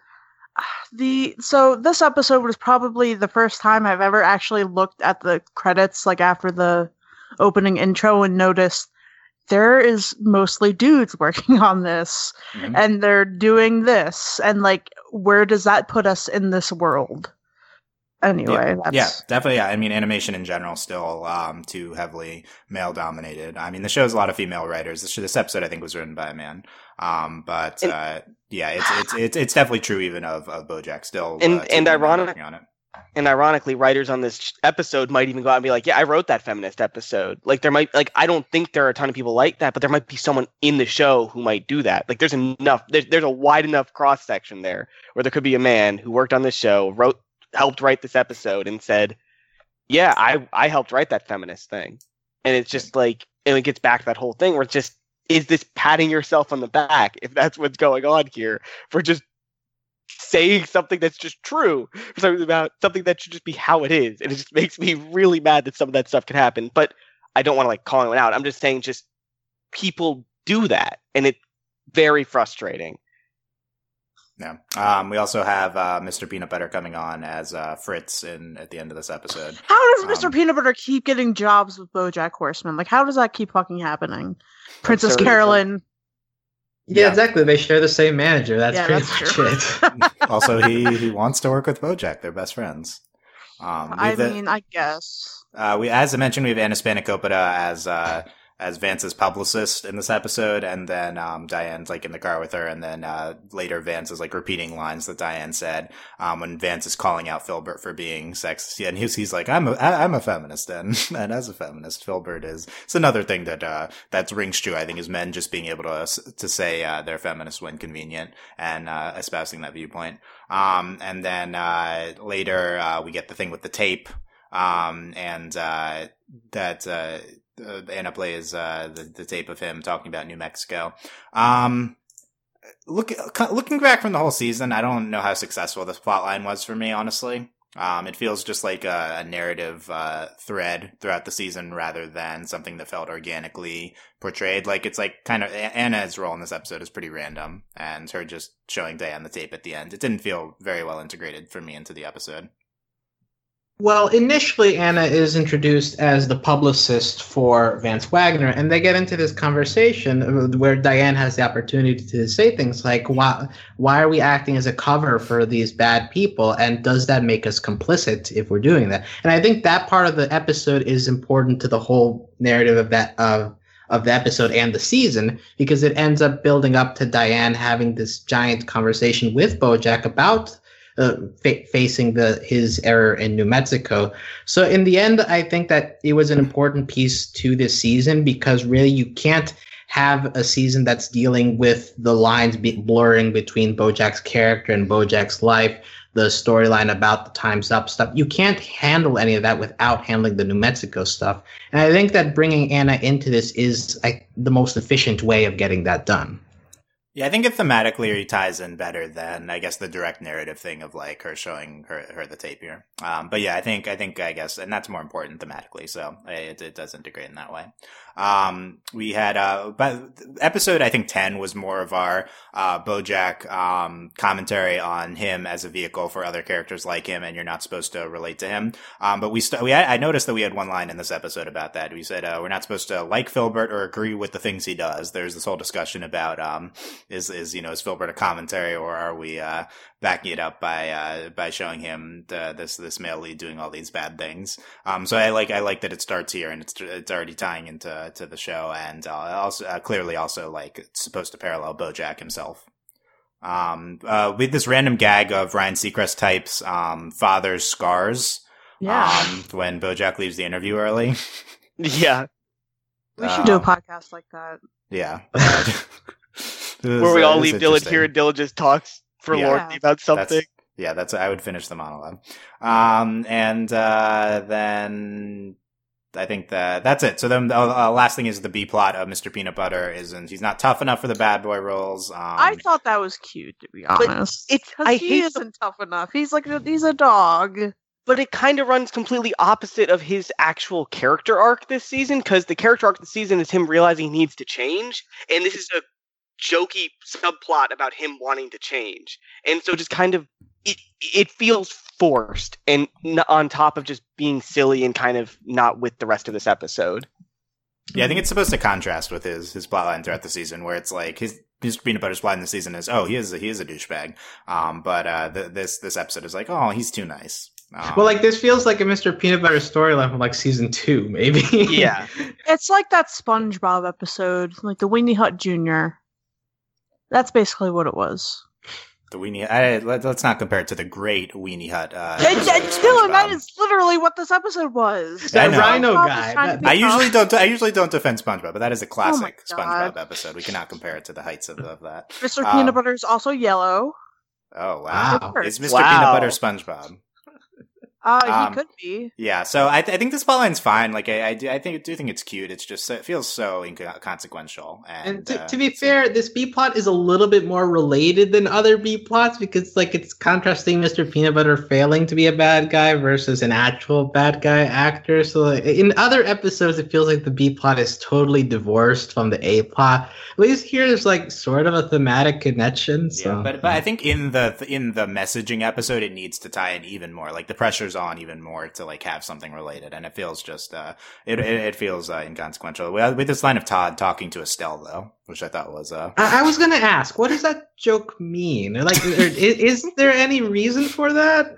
S3: uh, the so this episode was probably the first time I've ever actually looked at the credits like after the opening intro and noticed there is mostly dudes working *laughs* on this
S1: Mhm.
S3: and they're doing this and like where does that put us in this world? Anyway, that's
S1: Yeah, definitely. Yeah, I mean, animation in general still um, too heavily male dominated. I mean, the show show's a lot of female writers. This, this episode, I think, was written by a man. Um, but
S2: And-
S1: uh, yeah, it's, it's it's it's definitely true even of, of BoJack. Still,
S2: And-
S1: uh,
S2: and
S1: women
S2: ironic-
S1: on it.
S2: And ironically, writers on this episode might even go out and be like, "Yeah, I wrote that feminist episode." Like, there might like I don't think there are a ton of people like that, but there might be someone in the show who might do that. Like, there's enough. There's, there's a wide enough cross section there where there could be a man who worked on this show, wrote, helped write this episode, and said, "Yeah, I I helped write that feminist thing." And it's just like, and it gets back to that whole thing where it's just, is this patting yourself on the back if that's what's going on here for just saying something that's just true for something about something that should just be how it is and it just makes me really mad that some of that stuff can happen but i don't want to like call anyone out i'm just saying just people do that and it's very frustrating
S1: Yeah. Um, we also have uh, Mr. Peanut Butter coming on as uh, Fritz in at the end of this episode.
S3: How does Mr.
S1: Um,
S3: Peanut Butter keep getting jobs with BoJack Horseman? Like, how does that keep fucking happening? Princess Carolyn.
S4: Yeah,
S1: Yeah.
S4: exactly. They share the same manager. That's
S3: Yeah,
S4: pretty
S3: that's
S4: much
S3: true.
S4: it. *laughs*
S1: also, he he wants to work with BoJack. They're best friends. Um,
S3: I
S1: have the-
S3: mean, I guess.
S1: Uh, we, as I mentioned, we have Ana Spanakopita as uh, as Vance's publicist in this episode, and then um, Diane's like in the car with her, and then uh, later Vance is like repeating lines that Diane said um, when Vance is calling out Philbert for being sexist, and he's, he's like, "I'm a I'm a feminist," *laughs* and and as a feminist, Philbert is. It's another thing that uh, that rings true. I think is men just being able to to say uh, they're feminist when convenient and uh, espousing that viewpoint. Um, and then uh, later uh, we get the thing with the tape um, and uh, that uh, Ana plays uh, the, the tape of him talking about New Mexico. Um, look, looking back from the whole season, I don't know how successful this plot line was for me, honestly. Um, it feels just like a, a narrative uh, thread throughout the season rather than something that felt organically portrayed. Like it's like kind of Ana's role in this episode is pretty random, and her just showing Diane the tape at the end. It didn't feel very well integrated for me into the episode.
S4: Well, initially, Ana is introduced as the publicist for Vance Waggoner, and they get into this conversation where Diane has the opportunity to say things like, "Why, why are we acting as a cover for these bad people? And does that make us complicit if we're doing that?" And I think that part of the episode is important to the whole narrative of that of of the episode and the season because it ends up building up to Diane having this giant conversation with BoJack about uh, fa- facing the his error in New Mexico. So in the end, I think that it was an important piece to this season because really you can't have a season that's dealing with the lines be- blurring between BoJack's character and BoJack's life, the storyline about the Times Up stuff. You can't handle any of that without handling the New Mexico stuff. And I think that bringing Ana into this is like, the most efficient way of getting that done.
S1: Yeah, I think it thematically ties in better than I guess the direct narrative thing of like her showing her her the tape here. Um, but yeah, I think I think I guess, and that's more important thematically. So it, it does integrate in that way. Um, we had uh, but episode I think ten was more of our uh, BoJack um, commentary on him as a vehicle for other characters like him, and you're not supposed to relate to him. Um, but we st- we I noticed that we had one line in this episode about that. We said uh, we're not supposed to like Philbert or agree with the things he does. There's this whole discussion about um, is is you know is Philbert a commentary or are we uh, backing it up by uh, by showing him the, this this male lead doing all these bad things? Um, so I like I like that it starts here and it's it's already tying into to the show and uh, also uh, clearly also like supposed to parallel BoJack himself. Um, uh, with this random gag of Ryan Seacrest types um, father's scars.
S3: Yeah.
S1: Um, when BoJack leaves the interview early. *laughs*
S2: yeah
S3: we should do a
S1: um,
S3: podcast like that.
S1: Yeah. *laughs*
S2: where we all leave Dylan here and Dylan just talks for
S1: Yeah.
S2: Lordy about something
S1: That's, yeah, that's I would finish the monologue. Um, and uh, then I think that that's it. So then the uh, last thing is the B plot of Mr. Peanut Butter isn't he's not tough enough for the bad boy roles. Um,
S3: I thought that was cute, to be honest.
S2: it's- I
S3: he isn't tough enough. He's like a, he's a dog.
S2: but it kind of runs completely opposite of his actual character arc this season because the character arc this season is him realizing he needs to change and this is a jokey subplot about him wanting to change and so just kind of it it feels forced and on top of just being silly and kind of not with the rest of this episode
S1: Yeah, I think it's supposed to contrast with his his plotline throughout the season, where it's like his Mr. Peanut Butter's plot in the season is, oh, he is a, he is a douchebag. Um, but uh, th- this this episode is like, oh, he's too nice. Um,
S4: Well, like this feels like a Mr. Peanut Butter storyline from like season two, maybe.
S2: yeah *laughs*
S3: It's like that SpongeBob episode, like the Weenie Hut Junior. That's basically what it was.
S1: The weenie. I, let, us not compare it to the great Weenie Hut. Uh,
S3: And, and still, that
S1: SpongeBob.
S3: is literally what this episode was.
S1: I
S4: that
S1: know.
S4: rhino guy.
S3: was trying to
S4: that-
S1: I usually
S3: tough.
S1: don't. I usually don't defend SpongeBob, but that is a classic
S3: Oh
S1: SpongeBob episode. We cannot compare it to the heights of, of that.
S3: Mr.
S1: Um,
S3: Peanut Butter is also yellow.
S1: Oh wow!
S4: Wow.
S1: Is Mr.
S2: Wow.
S1: Peanut Butter SpongeBob?
S3: Uh,
S1: um,
S3: he could be.
S1: Yeah, so I, th- I think this plotline's fine. Like I, I, do, I think do think it's cute. It's just it feels so inconsequential. And,
S4: And to,
S1: uh,
S4: to be
S1: it's-
S4: fair, this B plot is a little bit more related than other B plots because, like, it's contrasting Mr. Peanut Butter failing to be a bad guy versus an actual bad guy actor. So, like, in other episodes, it feels like the B plot is totally divorced from the A plot. At least here, there's like sort of a thematic connection. So.
S1: Yeah, but but I think in the in the messaging episode, it needs to tie in even more. Like the pressure's on even more to like have something related, and it feels just uh, it it, it feels uh, inconsequential. With, with this line of Todd talking to Estelle though, which I thought was uh,
S4: I, I was gonna ask, what does that joke mean? Like, is, is there any reason for that?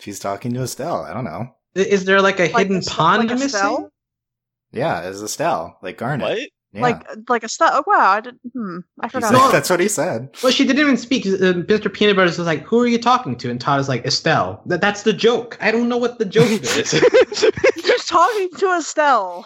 S1: she's talking to Estelle. I don't know.
S4: Is there like a
S3: Like
S4: hidden
S3: a-
S4: pond
S3: like a
S4: missing?
S3: cell?
S1: Yeah, is Estelle, like Garnet.
S2: what
S1: Yeah.
S3: Like like a stuff. Oh, wow, I didn't. Hmm, I forgot.
S1: said- that's what he said.
S4: Well, she didn't even speak. Uh, Mr. Peanut Butter was like, "Who are you talking to?" And Todd is like, "Estelle." That, that's the joke. I don't know what the joke *laughs* is. *laughs*
S3: Just talking to Estelle.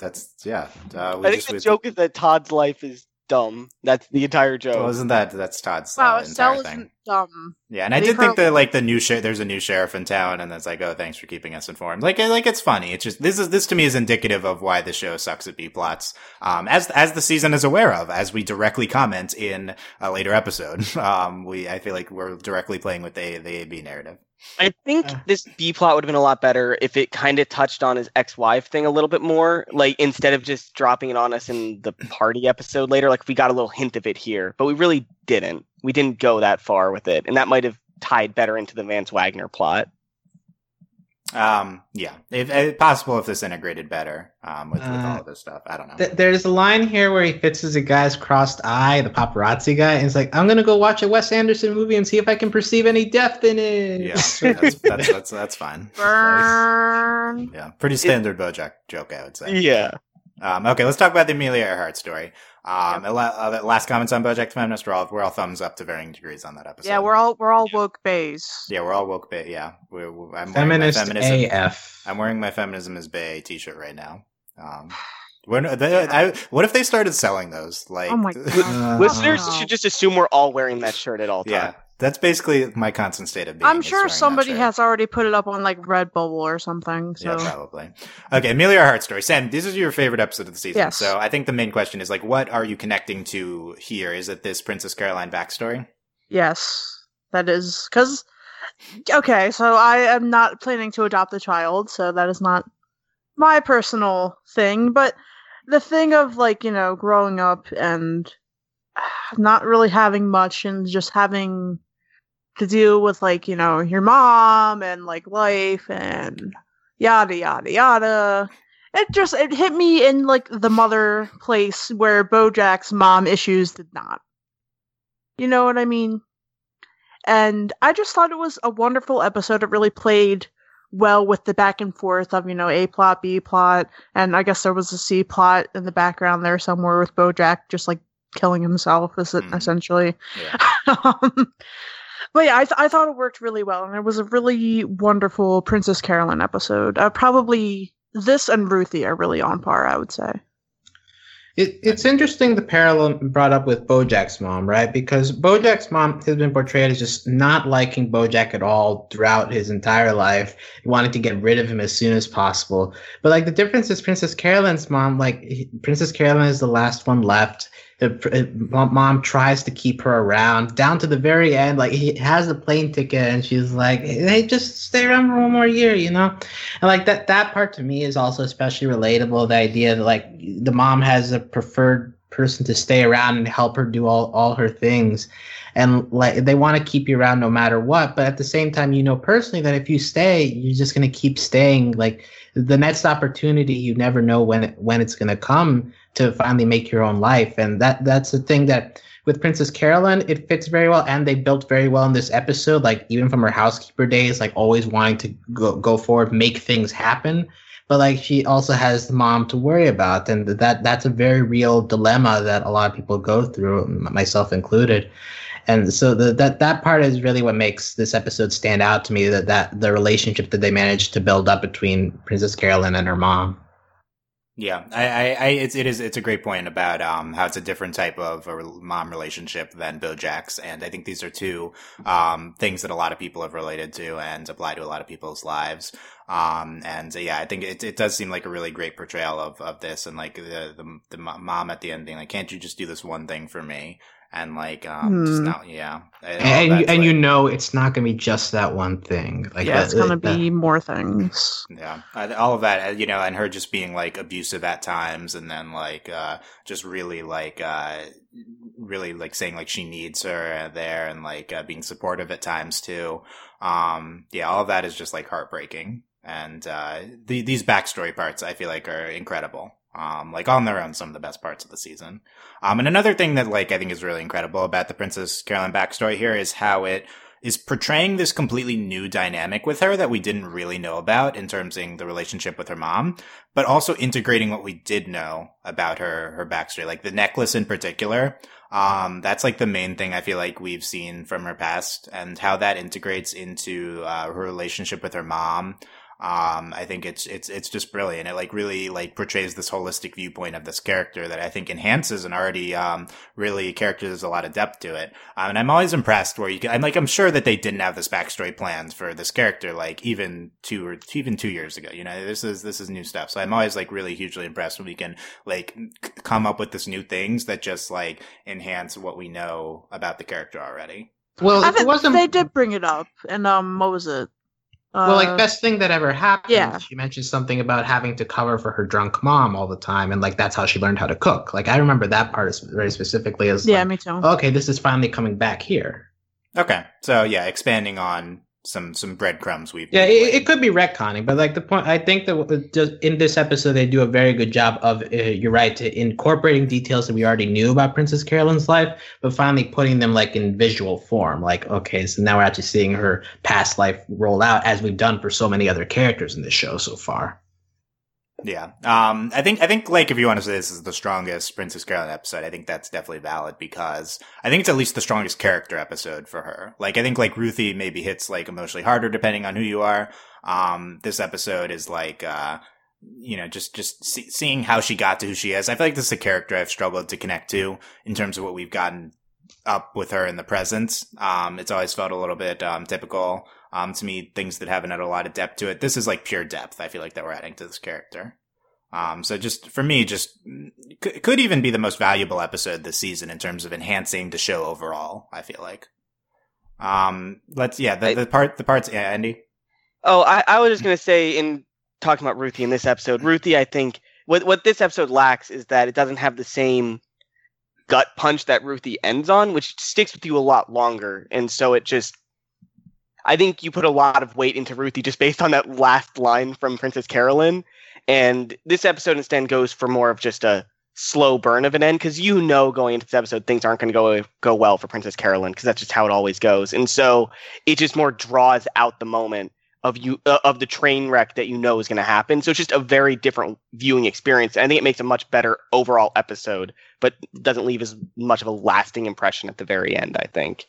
S1: That's yeah. Uh, we
S2: i think
S1: just,
S2: the
S1: we-
S2: joke is that todd's life is dumb that's the entire joke
S1: Well, isn't that that's Todd's
S3: Wow,
S1: uh,
S3: Estelle
S1: entire thing?
S3: isn't dumb.
S1: Yeah, and I
S3: They
S1: did think that like the new sheriff, there's a new sheriff in town, and it's like, oh, thanks for keeping us informed. Like, like it's funny. It's just this is this to me is indicative of why the show sucks at B plots, um, as as the season is aware of, as we directly comment in a later episode. *laughs* Um, we I feel like we're directly playing with the the AB narrative.
S2: I think
S4: Uh.
S2: this B plot would have been a lot better if it kind of touched on his ex-wife thing a little bit more. Like instead of just dropping it on us in the party episode later, like we got a little hint of it here, but we really didn't. We didn't go that far with it, and that might have tied better into the Vance Waggoner plot.
S1: Um, yeah, if, if possible, if this integrated better um, with, with
S4: Uh,
S1: all of this stuff. I don't know.
S4: Th- There's a line here where he fixes a guy's crossed eye, the paparazzi guy, and he's like, "I'm gonna go watch a Wes Anderson movie and see if I can perceive any depth in it."
S1: yeah, that's, that's *laughs* that's that's fine.
S3: Burn.
S1: Yeah, pretty standard BoJack joke, I would say.
S2: Yeah.
S1: Um, okay, let's talk about the Amelia Earhart story. Um, la- uh, last comments on BoJack Feminist. We're all we're all thumbs up to varying degrees on that episode.
S3: Yeah, we're all we're all woke baes.
S1: yeah we're all woke. Ba- yeah, we're, we're, I'm wearing my
S4: Feminist
S1: feminism.
S4: AF.
S1: I'm wearing my feminism is bae T-shirt right now. Um, *sighs* when, they, I, what if they started selling those? Like,
S3: Oh my *laughs* god.
S4: Uh,
S2: Listeners should just assume we're all wearing that shirt at all times.
S1: yeah, that's basically my constant state of being.
S3: I'm sure somebody has already put it up on like Redbubble or something. So
S1: Yeah, probably. Okay, Amelia Earhart story. Sam, this is your favorite episode of the season.
S3: Yes.
S1: So I think the main question is like, what are you connecting to here? Is it this Princess Carolyn backstory?
S3: yes, that is because. Okay, so I am not planning to adopt a child, so that is not my personal thing. But the thing of like you know growing up and not really having much and just having to do with like you know your mom and like life and yada yada yada. It just it hit me in like the mother place where bojack's mom issues did not. You know what i mean? And i just thought it was a wonderful episode. It really played well with the back and forth of you know a plot b plot and i guess there was a c plot in the background there somewhere with bojack just like killing himself is it
S1: Mhm.
S3: essentially?
S1: Yeah. *laughs*
S3: um, but yeah, I, th- I thought it worked really well, and it was a really wonderful Princess Carolyn episode. Uh, probably this and Ruthie are really on par, I would say.
S4: It, it's interesting the parallel brought up with Bojack's mom, right? Because Bojack's mom has been portrayed as just not liking Bojack at all throughout his entire life, wanting to get rid of him as soon as possible. But like the difference is Princess Carolyn's mom, like Princess Carolyn is the last one left the mom tries to keep her around down to the very end. Like he has a plane ticket, and she's like, "Hey, just stay around for one more year," you know. And like that that part to me is also especially relatable. The idea that like the mom has a preferred person to stay around and help her do all all her things. And like they want to keep you around no matter what, but at the same time, you know personally that if you stay, you're just gonna keep staying. Like the next opportunity, you never know when it, when it's gonna come to finally make your own life. And that that's the thing that with Princess Carolyn, it fits very well, and they built very well in this episode. Like even from her housekeeper days, like always wanting to go go forward, make things happen. But like she also has the mom to worry about, and that that's a very real dilemma that a lot of people go through, myself included. And so the, that that part is really what makes this episode stand out to me. That that the relationship that they managed to build up between Princess Carolyn and her mom.
S1: Yeah, I, I, I, it's, it is, it's a great point about, um, how it's a different type of a mom relationship than Bojack's. And I think these are two, um, things that a lot of people have related to and apply to a lot of people's lives. Um, and uh, yeah, I think it, it does seem like a really great portrayal of, of this and like the, the, the mom at the end being like, can't you just do this one thing for me? And like um just hmm. not yeah.
S4: And and, you, and like, you know it's not gonna be just that one thing
S3: like yeah that, it's gonna be more things.
S1: Yeah all of that you know and her just being like abusive at times and then like uh just really like uh really like saying like she needs her there and like uh, being supportive at times too. Um yeah all of that is just like heartbreaking and uh the, these backstory parts i feel like are incredible um, like on their own, some of the best parts of the season. Um, and another thing that like I think is really incredible about the Princess Carolyn backstory here is how it is portraying this completely new dynamic with her that we didn't really know about in terms of the relationship with her mom, but also integrating what we did know about her her backstory, like the necklace in particular. Um, that's like the main thing I feel like we've seen from her past and how that integrates into uh, her relationship with her mom. Um, I think it's it's it's just brilliant. It like really like portrays this holistic viewpoint of this character that I think enhances an already um really character there's a lot of depth to it. Um, and I'm always impressed where you can. I'm like I'm sure that they didn't have this backstory plans for this character like even two or even two years ago. You know, this is this is new stuff. So I'm always like really hugely impressed when we can like come up with this new things that just like enhance what we know about the character already.
S3: Well, it wasn't. They did bring it up, and um, what was it?
S4: Well, like uh, best thing that ever happened. Yeah. She mentioned something about having to cover for her drunk mom all the time, and like that's how she learned how to cook. Like I remember that part very specifically as
S3: yeah,
S4: like,
S3: me too.
S4: Okay, this is finally coming back here.
S1: Okay, so yeah, expanding on some some breadcrumbs we've
S4: yeah it, it, could be retconning but like the point i think that just in this episode they do a very good job of uh, you're right to incorporating details that we already knew about princess carolyn's life but finally putting them like in visual form like okay so now we're actually seeing her past life roll out as we've done for so many other characters in this show so far
S1: yeah. Um, I think, I think, like, if you want to say this is the strongest Princess Carolyn episode, I think that's definitely valid because I think it's at least the strongest character episode for her. Like, I think, like, Ruthie maybe hits, like, emotionally harder depending on who you are. Um, this episode is like, uh, you know, just, just see, seeing how she got to who she is. I feel like this is a character I've struggled to connect to in terms of what we've gotten up with her in the present. Um, it's always felt a little bit, um, typical um, to me, things that haven't had a lot of depth to it. This is like pure depth. I feel like that we're adding to this character. Um, so just for me, just could, could even be the most valuable episode this season in terms of enhancing the show overall. I feel like. Um, let's yeah the, the part the parts yeah Andy.
S2: Oh, I, I was just gonna say in talking about Ruthie in this episode, Ruthie, I think what what this episode lacks is that it doesn't have the same gut punch that Ruthie ends on, which sticks with you a lot longer, and so it just I think you put a lot of weight into Ruthie just based on that last line from Princess Carolyn. And this episode instead goes for more of just a slow burn of an end because you know going into this episode things aren't going to go go well for Princess Carolyn because that's just how it always goes. And so it just more draws out the moment of you uh, of the train wreck that you know is going to happen. So it's just a very different viewing experience. And I think it makes a much better overall episode, but doesn't leave as much of a lasting impression at the very end. I think.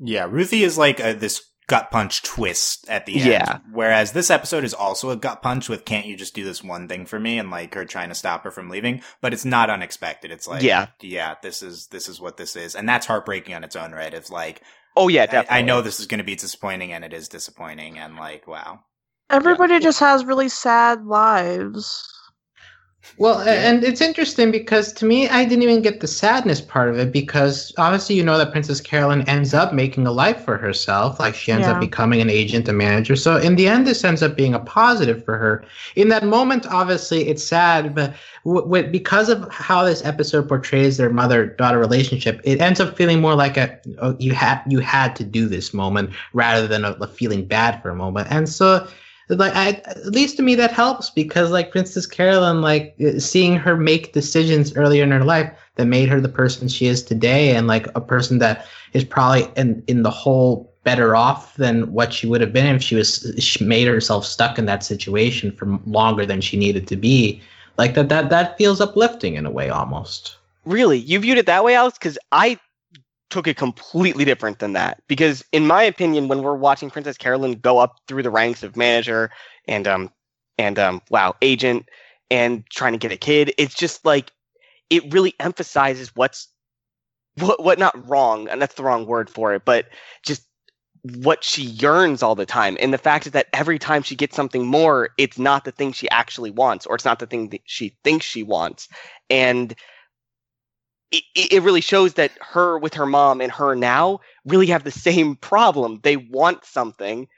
S1: Yeah, Ruthie is like a, this gut punch twist at the end.
S2: Yeah.
S1: Whereas this episode is also a gut punch with can't you just do this one thing for me and like her trying to stop her from leaving, but it's not unexpected. It's like
S2: Yeah.
S1: yeah, this is this is what this is. And that's heartbreaking on its own right. It's like
S2: Oh yeah, definitely.
S1: I know this is going to be disappointing and it is disappointing and like wow.
S3: Everybody just has really sad lives.
S4: Well,
S1: Yeah.
S4: and it's interesting because to me, I didn't even get the sadness part of it because obviously, you know that Princess Carolyn ends up making a life for herself. Like she ends
S3: Yeah.
S4: up becoming an agent, a manager. So in the end, this ends up being a positive for her. In that moment, obviously, it's sad, but w- w- because of how this episode portrays their mother-daughter relationship, it ends up feeling more like a oh, you had you had to do this moment rather than a, a feeling bad for a moment. And so like I, at least to me that helps because like princess carolyn like seeing her make decisions earlier in her life that made her the person she is today and like a person that is probably in in the whole better off than what she would have been if she was she made herself stuck in that situation for longer than she needed to be. Like that that that feels uplifting in a way almost.
S2: Really, you viewed it that way, Alex? Because I took it completely different than that. Because in my opinion, when we're watching Princess Carolyn go up through the ranks of manager and um and um wow agent and trying to get a kid, it's just like it really emphasizes what's what what not wrong, and that's the wrong word for it, but just what she yearns all the time. And the fact is that every time she gets something more, it's not the thing she actually wants, or it's not the thing that she thinks she wants. And it, it really shows that her with her mom and her now really have the *laughs* same problem. They want something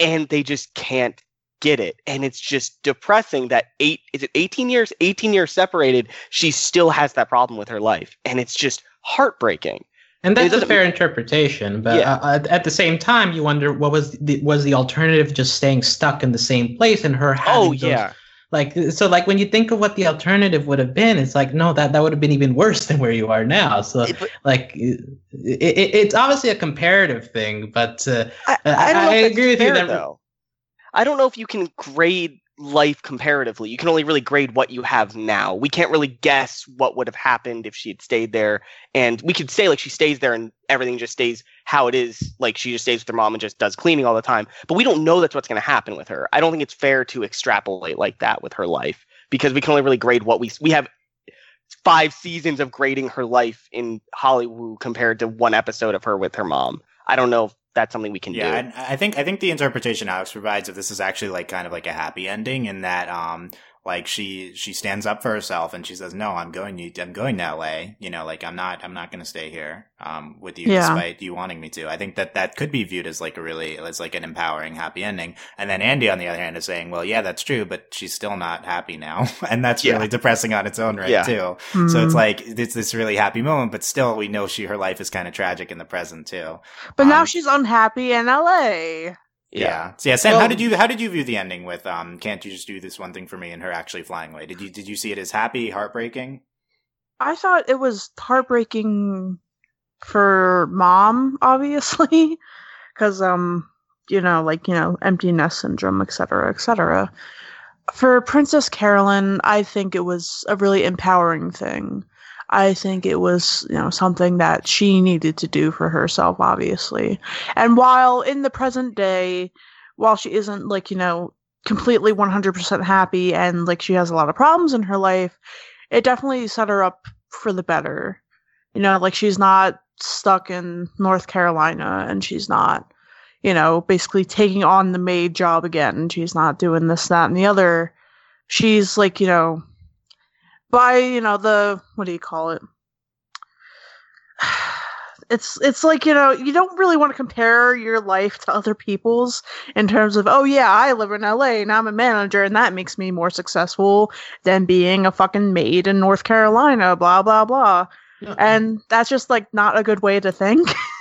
S2: and they just can't get it. And it's just depressing that eight is it 18 years? 18 years separated, she still has that problem with her life. And it's just heartbreaking.
S4: and that's a fair interpretation but
S2: Yeah.
S4: uh, at, at the same time you wonder what was the was the alternative just staying stuck in the same place and her having
S2: Oh
S4: those
S2: yeah.
S4: Like so like when you think of what the alternative would have been it's like no that that would have been even worse than where you are now so like it, it, it's obviously a comparative thing but uh,
S2: I,
S4: I-
S2: I don't know
S4: I agree with you
S2: fair,
S4: that-
S2: though. I don't know if you can grade life comparatively. You can only really grade what you have now. We can't really guess what would have happened if she had stayed there. And we could say like she stays there and everything just stays how it is. Like she just stays with her mom and just does cleaning all the time. But we don't know that's what's going to happen with her. I don't think it's fair to extrapolate like that with her life because we can only really grade what we we have five seasons of grading her life in Hollywood compared to one episode of her with her mom. I don't know if that's something we can
S1: Yeah,
S2: do.
S1: and I think I think the interpretation Alex provides of this is actually like kind of like a happy ending in that um like she she stands up for herself and she says no I'm going to I'm going to LA you know like I'm not I'm not going to stay here um with you
S3: Yeah.
S1: despite you wanting me to I think that that could be viewed as like a really as like an empowering happy ending and then Andy on the other hand is saying well yeah that's true but she's still not happy now *laughs* and that's
S2: Yeah.
S1: really depressing on its own right
S2: Yeah.
S1: too
S3: Hmm.
S1: so it's like it's this really happy moment but still we know she her life is kind of tragic in the present too
S3: but now
S1: um,
S3: she's unhappy in LA.
S1: Yeah. So yeah, Sam,
S4: Well-
S1: how did you how did you view the ending with um can't you just do this one thing for me and her actually flying away? Did you did you see it as happy, heartbreaking?
S3: I thought it was heartbreaking for mom, obviously, *laughs* because um, you know, like you know, empty nest syndrome, et cetera, et cetera. For Princess Carolyn, I think it was a really empowering thing. I think it was, you know, something that she needed to do for herself, obviously. And while in the present day, while she isn't like, you know, completely 100% happy and like she has a lot of problems in her life, it definitely set her up for the better. You know, like she's not stuck in North Carolina and she's not, you know, basically taking on the maid job again. She's not doing this, that, and the other. She's like, you know, by, you know, the what do you call it? It's it's like, you know, you don't really want to compare your life to other people's in terms of, oh yeah, I live in LA and I'm a manager and that makes me more successful than being a fucking maid in North Carolina, blah blah blah. And that's just like not a good way to think. *laughs*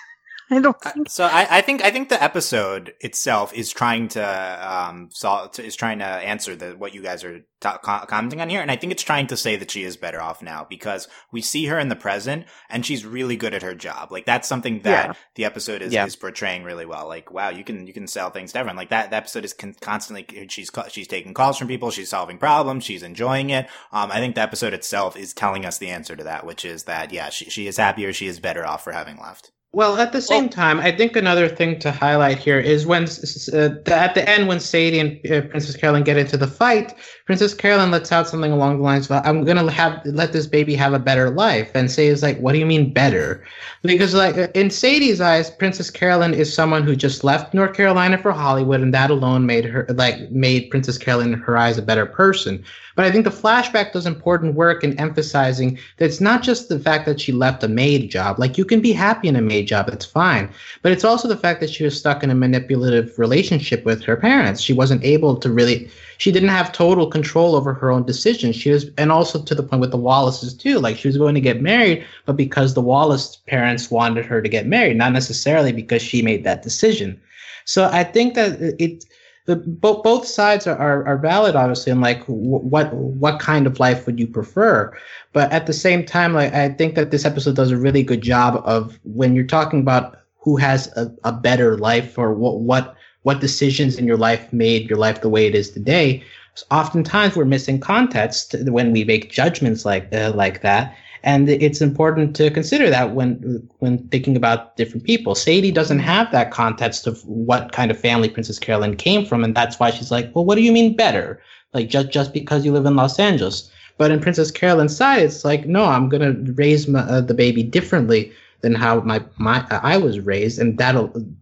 S3: I don't think
S1: So I, I think I think the episode itself is trying to um solve is trying to answer the what you guys are ta- commenting on here, and I think it's trying to say that she is better off now because we see her in the present and she's really good at her job. Like that's something that
S3: Yeah.
S1: the episode is,
S2: Yeah.
S1: is portraying really well. Like wow, you can you can sell things to everyone. Like that, that episode is con- constantly she's she's taking calls from people, she's solving problems, she's enjoying it. Um, I think the episode itself is telling us the answer to that, which is that yeah, she she is happier, she is better off for having left.
S4: Well, at the same time, I think another thing to highlight here is when uh, at the end when Sadie and uh, Princess Carolyn get into the fight, Princess Carolyn lets out something along the lines of "I'm gonna have let this baby have a better life," and Sadie's like, "What do you mean better?" Because like in Sadie's eyes, Princess Carolyn is someone who just left North Carolina for Hollywood, and that alone made her like made Princess Carolyn in her eyes a better person. But I think the flashback does important work in emphasizing that it's not just the fact that she left a maid job. Like you can be happy in a maid job, it's fine. But it's also the fact that she was stuck in a manipulative relationship with her parents. She wasn't able to really she didn't have total control over her own decisions. She was and also to the point with the Wallaces too. Like she was going to get married, but because the Wallace parents wanted her to get married, not necessarily because she made that decision. So I think that it the both both sides are, are, are valid obviously and like what what kind of life would you prefer? But at the same time like i think that this episode does a really good job of when you're talking about who has a, a better life or what what what decisions in your life made your life the way it is today oftentimes we're missing context when we make judgments like uh, like that and it's important to consider that when when thinking about different people. Sadie doesn't have that context of what kind of family Princess Carolyn came from, and that's why she's like, "Well, what do you mean better? Like just just because you live in Los Angeles?" But in Princess Carolyn's side, it's like, "No, I'm gonna raise my, uh, the baby differently." than how my my I was raised, and that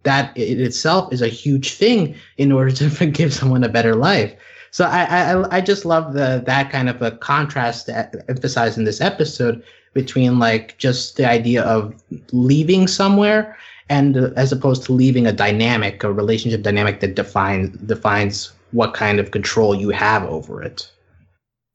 S4: that it itself is a huge thing in order to *laughs* give someone a better life. So I, I I just love the that kind of a contrast emphasized in this episode between like just the idea of leaving somewhere and uh, as opposed to leaving a dynamic, a relationship dynamic that defines defines what kind of control you have over it.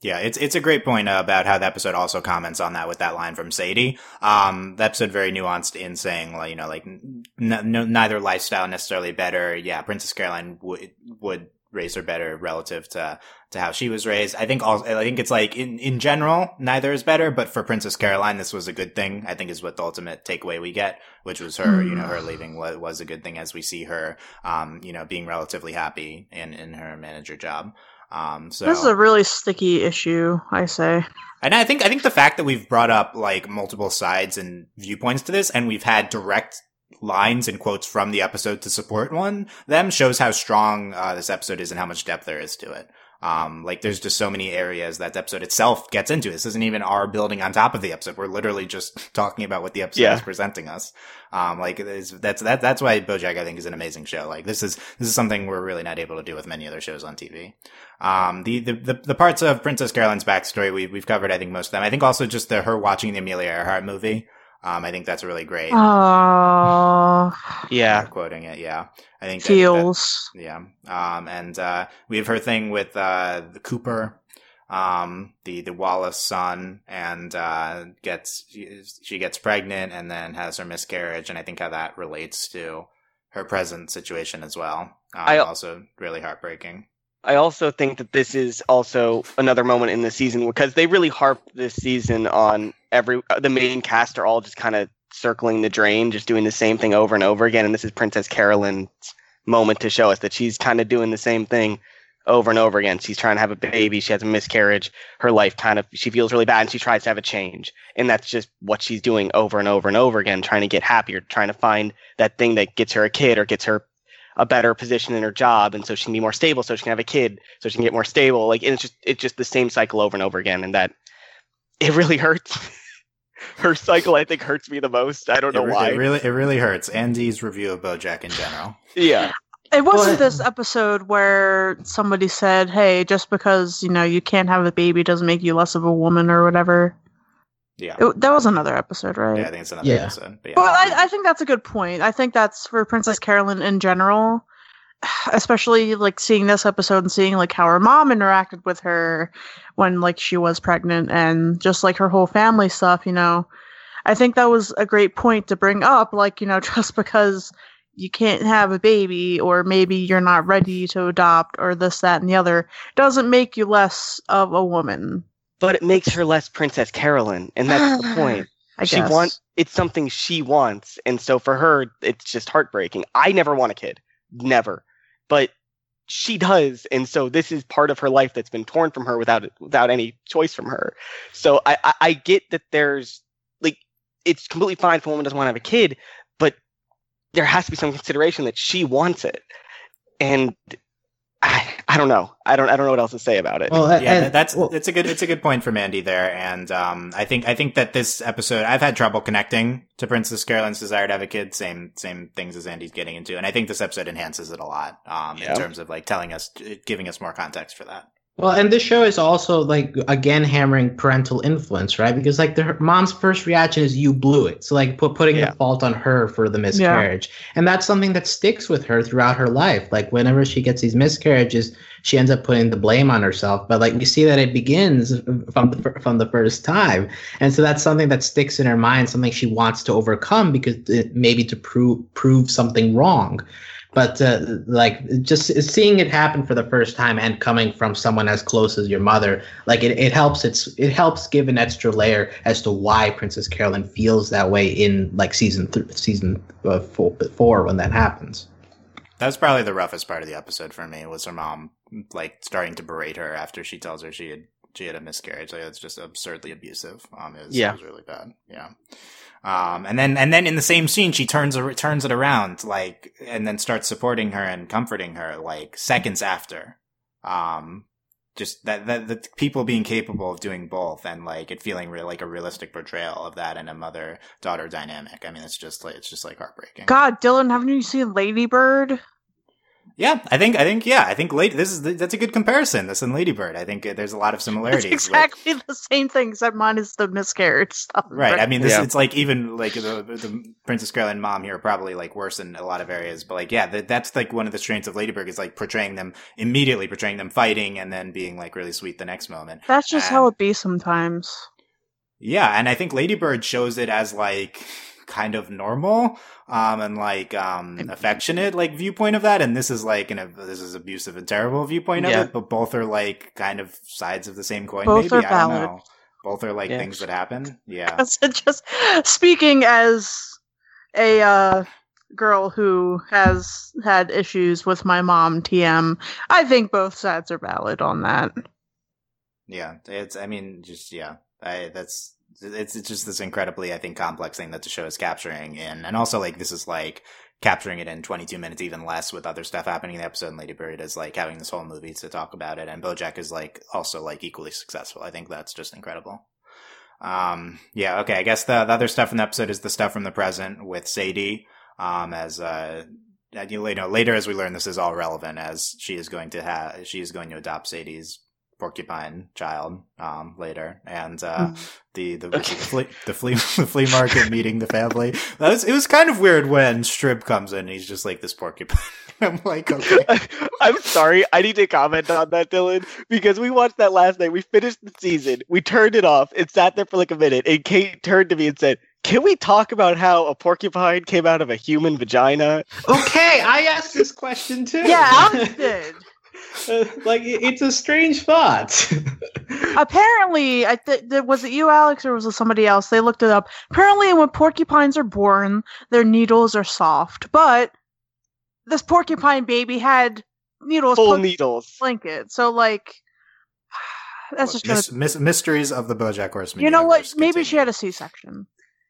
S1: Yeah, it's it's a great point uh, about how the episode also comments on that with that line from Sadie. Um, the episode very nuanced in saying, like, you know, like n- n- neither lifestyle necessarily better. Yeah, Princess Carolyn would would raise her better relative to to how she was raised. I think also I think it's like in in general neither is better, but for Princess Carolyn this was a good thing. I think is what the ultimate takeaway we get, which was her, mm. you know, her hmm. leaving was, was a good thing as we see her um, you know, being relatively happy in in her manager job. Um, so
S3: this is a really sticky issue, I say.
S1: And I think I think the fact that we've brought up like multiple sides and viewpoints to this, and we've had direct lines and quotes from the episode to support one them shows how strong uh, this episode is and how much depth there is to it. Um, like there's just so many areas that the episode itself gets into. This isn't even our building on top of the episode. We're literally just *laughs* talking about what the episode yeah. is presenting us. Um, like that's that that's why BoJack I think is an amazing show. Like this is this is something we're really not able to do with many other shows on TV. Um, the, the the the parts of Princess Carolyn's backstory we we've covered I think most of them. I think also just the her watching the Amelia Earhart movie. Um, I think that's really great.
S3: Oh,
S2: yeah,
S1: quoting it. Yeah, I think
S3: feels.
S1: That, yeah, um, and uh, we have her thing with uh, the Cooper, um, the the Wallace son, and uh, gets she gets pregnant and then has her miscarriage, and I think how that relates to her present situation as well. Um, I also really heartbreaking.
S2: I also think that this is also another moment in the season because they really harp this season on every uh, the main cast are all just kind of circling the drain, just doing the same thing over and over again. And this is Princess Carolyn's moment to show us that she's kind of doing the same thing over and over again. She's trying to have a baby, she has a miscarriage, her life kind of she feels really bad and she tries to have a change. And that's just what she's doing over and over and over again, trying to get happier, trying to find that thing that gets her a kid or gets her a better position in her job and so she can be more stable so she can have a kid so she can get more stable. Like it's just it's just the same cycle over and over again and that it really hurts. *laughs* Her cycle i think hurts me the most. I don't know
S1: it,
S2: why.
S1: it really it really hurts. Andy's review of bojack in general.
S2: Yeah.
S3: It wasn't this episode where somebody said hey just because you know you can't have a baby doesn't make you less of a woman or whatever
S1: yeah,
S3: it, that was another episode, right?
S1: Yeah, I think it's another yeah. episode.
S3: But yeah. Well, I, I think that's a good point. I think that's for Princess Carolyn in general, *sighs* especially like seeing this episode and seeing like how her mom interacted with her when like she was pregnant and just like her whole family stuff. You know, I think that was a great point to bring up. Like, you know, *laughs* just because you can't have a baby or maybe you're not ready to adopt or this that and the other doesn't make you less of a woman
S2: but it makes her less Princess Carolyn, and that's the *sighs* point.
S3: I
S2: she
S3: guess.
S2: wants it's something she wants, and so for her, it's just heartbreaking. I never want a kid, never, but she does, and so this is part of her life that's been torn from her without without any choice from her. So I I, I get that there's like it's completely fine if a woman doesn't want to have a kid, but there has to be some consideration that she wants it, and I, I don't know. I don't I don't know what else to say about it.
S4: Well,
S1: yeah,
S4: and-
S1: that's
S4: well,
S1: it's a good it's a good point for Mandy there, and um, I think I think that this episode I've had trouble connecting to Princess Carolyn's desire to have a kid. Same same things as Andy's getting into, and I think this episode enhances it a lot um,
S2: Yeah.
S1: in terms of like telling us, giving us more context for that.
S4: Well, and this show is also like again hammering parental influence, right? Because like the her mom's first reaction is you blew it, so like put, putting
S2: Yeah.
S4: the fault on her for the miscarriage, and that's something that sticks with her throughout her life. Like whenever she gets these miscarriages, she ends up putting the blame on herself. But like we see that it begins from the from the first time, and so that's something that sticks in her mind, something she wants to overcome because it, maybe to prove prove something wrong but uh, like just seeing it happen for the first time and coming from someone as close as your mother like it, it helps it's it helps give an extra layer as to why princess carolyn feels that way in like season th- season uh, four, four when that happens
S1: That was probably the roughest part of the episode for me was her mom like starting to berate her after she tells her she had she had a miscarriage. Like it's just absurdly abusive. Um, it was,
S2: Yeah.
S1: it was really bad. Yeah. Um, and then and then in the same scene, she turns turns it around like and then starts supporting her and comforting her like seconds after. Um, just that that the people being capable of doing both and like it feeling real like a realistic portrayal of that in a mother daughter dynamic. I mean, it's just like it's just like heartbreaking.
S3: God, Dylan, haven't you seen Lady Bird?
S1: Yeah, I think I think yeah, I think lady this is that's a good comparison. This and Lady Bird, I think uh, there's a lot of
S3: It's
S1: similarities. with-
S3: exactly the same thing, except mine is the miscarriage stuff.
S1: right. I mean, this
S2: Yeah.
S1: it's like even like the, the Princess Carolyn mom here are probably like worse in a lot of areas, but like yeah, that, that's like one of the strengths of Lady Bird is like portraying them immediately, portraying them fighting and then being like really sweet the next moment.
S3: That's just how it be sometimes.
S1: Yeah, and I think Lady Bird shows it as like kind of normal um and like um affectionate like viewpoint of that and this is like an this is abusive and terrible viewpoint
S2: Yeah.
S1: of it but both are like kind of sides of the same coin
S3: Both
S1: maybe
S3: are
S1: I don't
S3: valid.
S1: know both are like
S2: Yeah.
S1: things that happen yeah *laughs*
S3: just speaking as a uh, girl who has had issues with my mom, TM. I think both sides are valid on that.
S1: yeah it's i mean just yeah i that's it's it's just this incredibly i think complex thing that the show is capturing in. And also like this is like capturing it in 22 minutes even less with other stuff happening in the episode. And lady bird is like having this whole movie to talk about it. And bojack is like also like equally successful. I think that's just incredible. Um yeah okay i guess the, the other stuff in the episode is the stuff from the present with sadie um as uh, you know, later as we learn, this is all relevant as she is going to have, she is going to adopt Sadie's porcupine child, um, later. And, uh, the, the, the flea, the flea, *laughs* the flea market meeting the family. That was, it was kind of weird when Strib comes in and he's just like this porcupine. *laughs* I'm like, okay. *laughs*
S2: I'm sorry. I need to comment on that, Dylan, because we watched that last night. We finished the season. We turned it off. It sat there for like a minute, and Kate turned to me and said, "Can we talk about how a porcupine came out of a human vagina?"
S4: okay i asked this question too
S3: Yeah, Alex did. *laughs*
S4: Like it's a strange thought *laughs*
S3: Apparently, I th- th- was it you, Alex, or was it somebody else? They looked it up. Apparently, when porcupines are born, their needles are soft, but this porcupine baby had needles
S2: Full needles.
S3: the blanket. So, like, *sighs* that's just gonna.
S1: Mis- mis- mysteries of the BoJack Horseman.
S3: you know what?
S1: universe
S3: Maybe she had a C-section.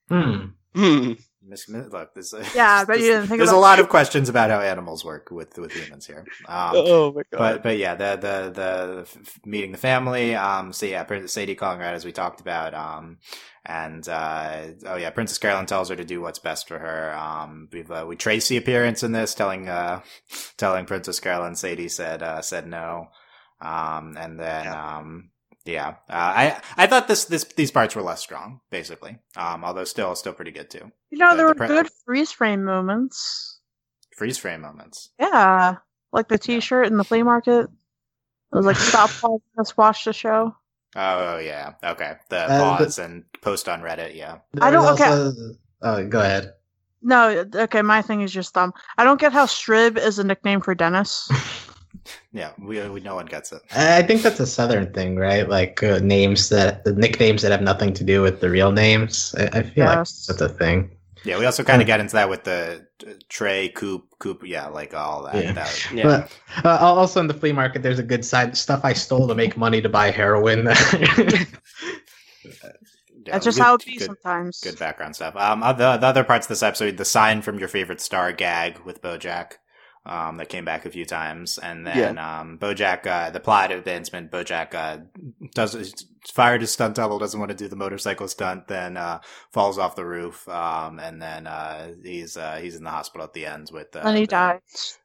S4: hmm.
S2: Hmm.
S1: Miss, mi- look, this,
S3: Yeah, but *laughs* bet you didn't think
S1: There's
S3: about-
S1: a lot of questions about how animals work with with humans here. Um, *laughs*
S2: oh my god.
S1: but but yeah, the the the, f- f- meeting the family. Um, so yeah, Prin- Sadie calling her out as we talked about. Um, and uh, oh yeah, Princess Carolyn tells her to do what's best for her. Um, we've uh, we Tracy appearance in this, telling uh, *laughs* telling Princess Carolyn Sadie said uh, said no. Um, and then um. Yeah, uh, I I thought this this these parts were less strong, basically. Um, although still still pretty good too.
S3: You know,
S1: The-
S3: there
S1: the
S3: were
S1: pre-
S3: good freeze frame moments.
S1: Freeze frame moments.
S3: Yeah, like the T-shirt in the flea market. It was like *laughs* stop, pause, let's watch the show.
S1: Oh yeah, okay. The
S4: Uh,
S1: pause and post on Reddit. Yeah,
S3: I don't- okay.
S4: also- oh go ahead
S3: No, okay, my thing is just um, I don't get how Strib is a nickname for Dennis. *laughs* *laughs*
S1: yeah. We, we no one gets it.
S4: I think that's a southern thing, right? Like uh, names that nicknames that have nothing to do with the real names. I, I feel like that's a thing.
S1: Yeah, we also kind of get into that with the uh, Trey Coop Coop. Yeah, like all that.
S4: Yeah.
S1: that
S2: yeah.
S4: But uh, also in the flea market, there's a good side stuff I stole to make money to buy heroin. *laughs*
S1: Yeah,
S3: That's just
S1: good-
S3: how it be
S1: good-
S3: sometimes.
S1: Good background stuff. Um, other, the other parts of this episode, the sign from your favorite star gag with BoJack, um, that came back a few times, and then um, BoJack, uh, the plot advancement, BoJack uh, does fired his stunt double, doesn't want to do the motorcycle stunt, then uh, falls off the roof, um, and then uh, he's uh, he's in the hospital at the end with. Uh,
S3: and he
S1: the-
S3: dies.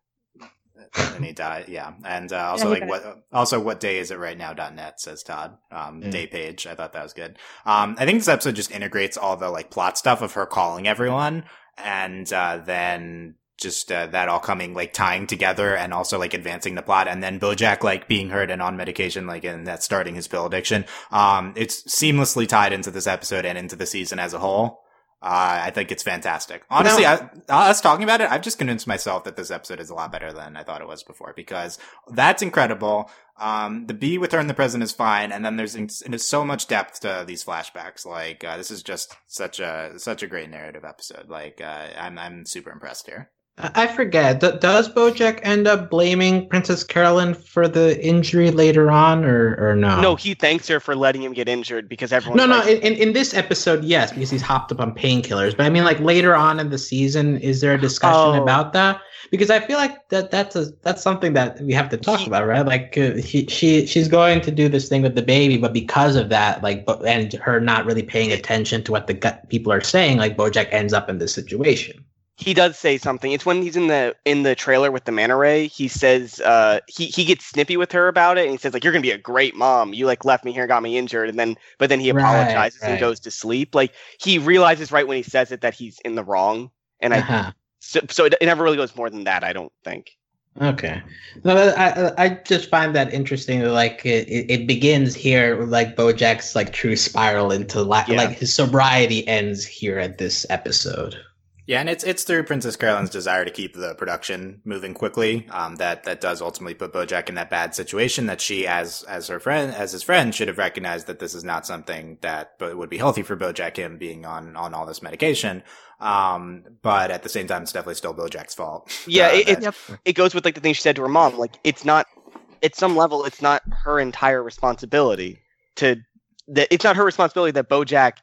S1: and he died. Yeah, and uh, also
S3: he
S1: like
S3: died.
S1: what also what day is it right now? .net says Todd. Um,
S4: Yeah.
S1: Day page. I thought that was good. Um, I think this episode just integrates all the like plot stuff of her calling everyone, and uh, then just uh, that all coming like tying together and also like advancing the plot and then bojack like being hurt and on medication like and that's starting his pill addiction um it's seamlessly tied into this episode and into the season as a whole uh, I think it's fantastic. Honestly, I, us talking about it, I've just convinced myself that this episode is a lot better than I thought it was before because that's incredible. Um, the B with her in the present is fine, and then there's, there's so much depth to these flashbacks. Like uh, this is just such a such a great narrative episode. Like uh, I'm I'm super impressed here.
S4: I forget. Does BoJack end up blaming Princess Carolyn for the injury later on, or or no?
S2: No, he thanks her for letting him get injured because everyone.
S4: No, no. In, in this episode, yes, because he's hopped up on painkillers. But I mean, like later on in the season, is there a discussion
S2: Oh.
S4: about that? Because I feel like that that's a that's something that we have to talk
S2: He-
S4: about, right? Like uh, he, she she's going to do this thing with the baby, but because of that, like, and her not really paying attention to what the gut people are saying, like BoJack ends up in this situation.
S2: He does say something. It's when he's in the in the trailer with the manta ray. He says uh, he he gets snippy with her about it, and he says like you're gonna be a great mom. You like left me here, got me injured, and then but then he apologizes
S4: right.
S2: and goes to sleep. Like he realizes right when he says it that he's in the wrong, and I
S4: Uh-huh.
S2: so, so it, it never really goes more than that. I don't think.
S4: Okay. No, I I I just find that interesting. Like it, it it begins here, like Bojack's like true spiral into la-
S2: Yeah.
S4: like his sobriety ends here at this episode.
S1: Yeah, and it's it's through Princess Carolyn's desire to keep the production moving quickly um, that that does ultimately put BoJack in that bad situation. That she, as as her friend, as his friend, should have recognized that this is not something that would be healthy for BoJack. Him being on on all this medication, um, but at the same time, it's definitely still BoJack's fault. *laughs*
S2: Yeah,
S1: Uh,
S2: it,
S1: that-
S2: it,
S3: Yep.
S2: it goes with like the thing she said to her mom. Like it's not at some level, it's not her entire responsibility to that. It's not her responsibility that BoJack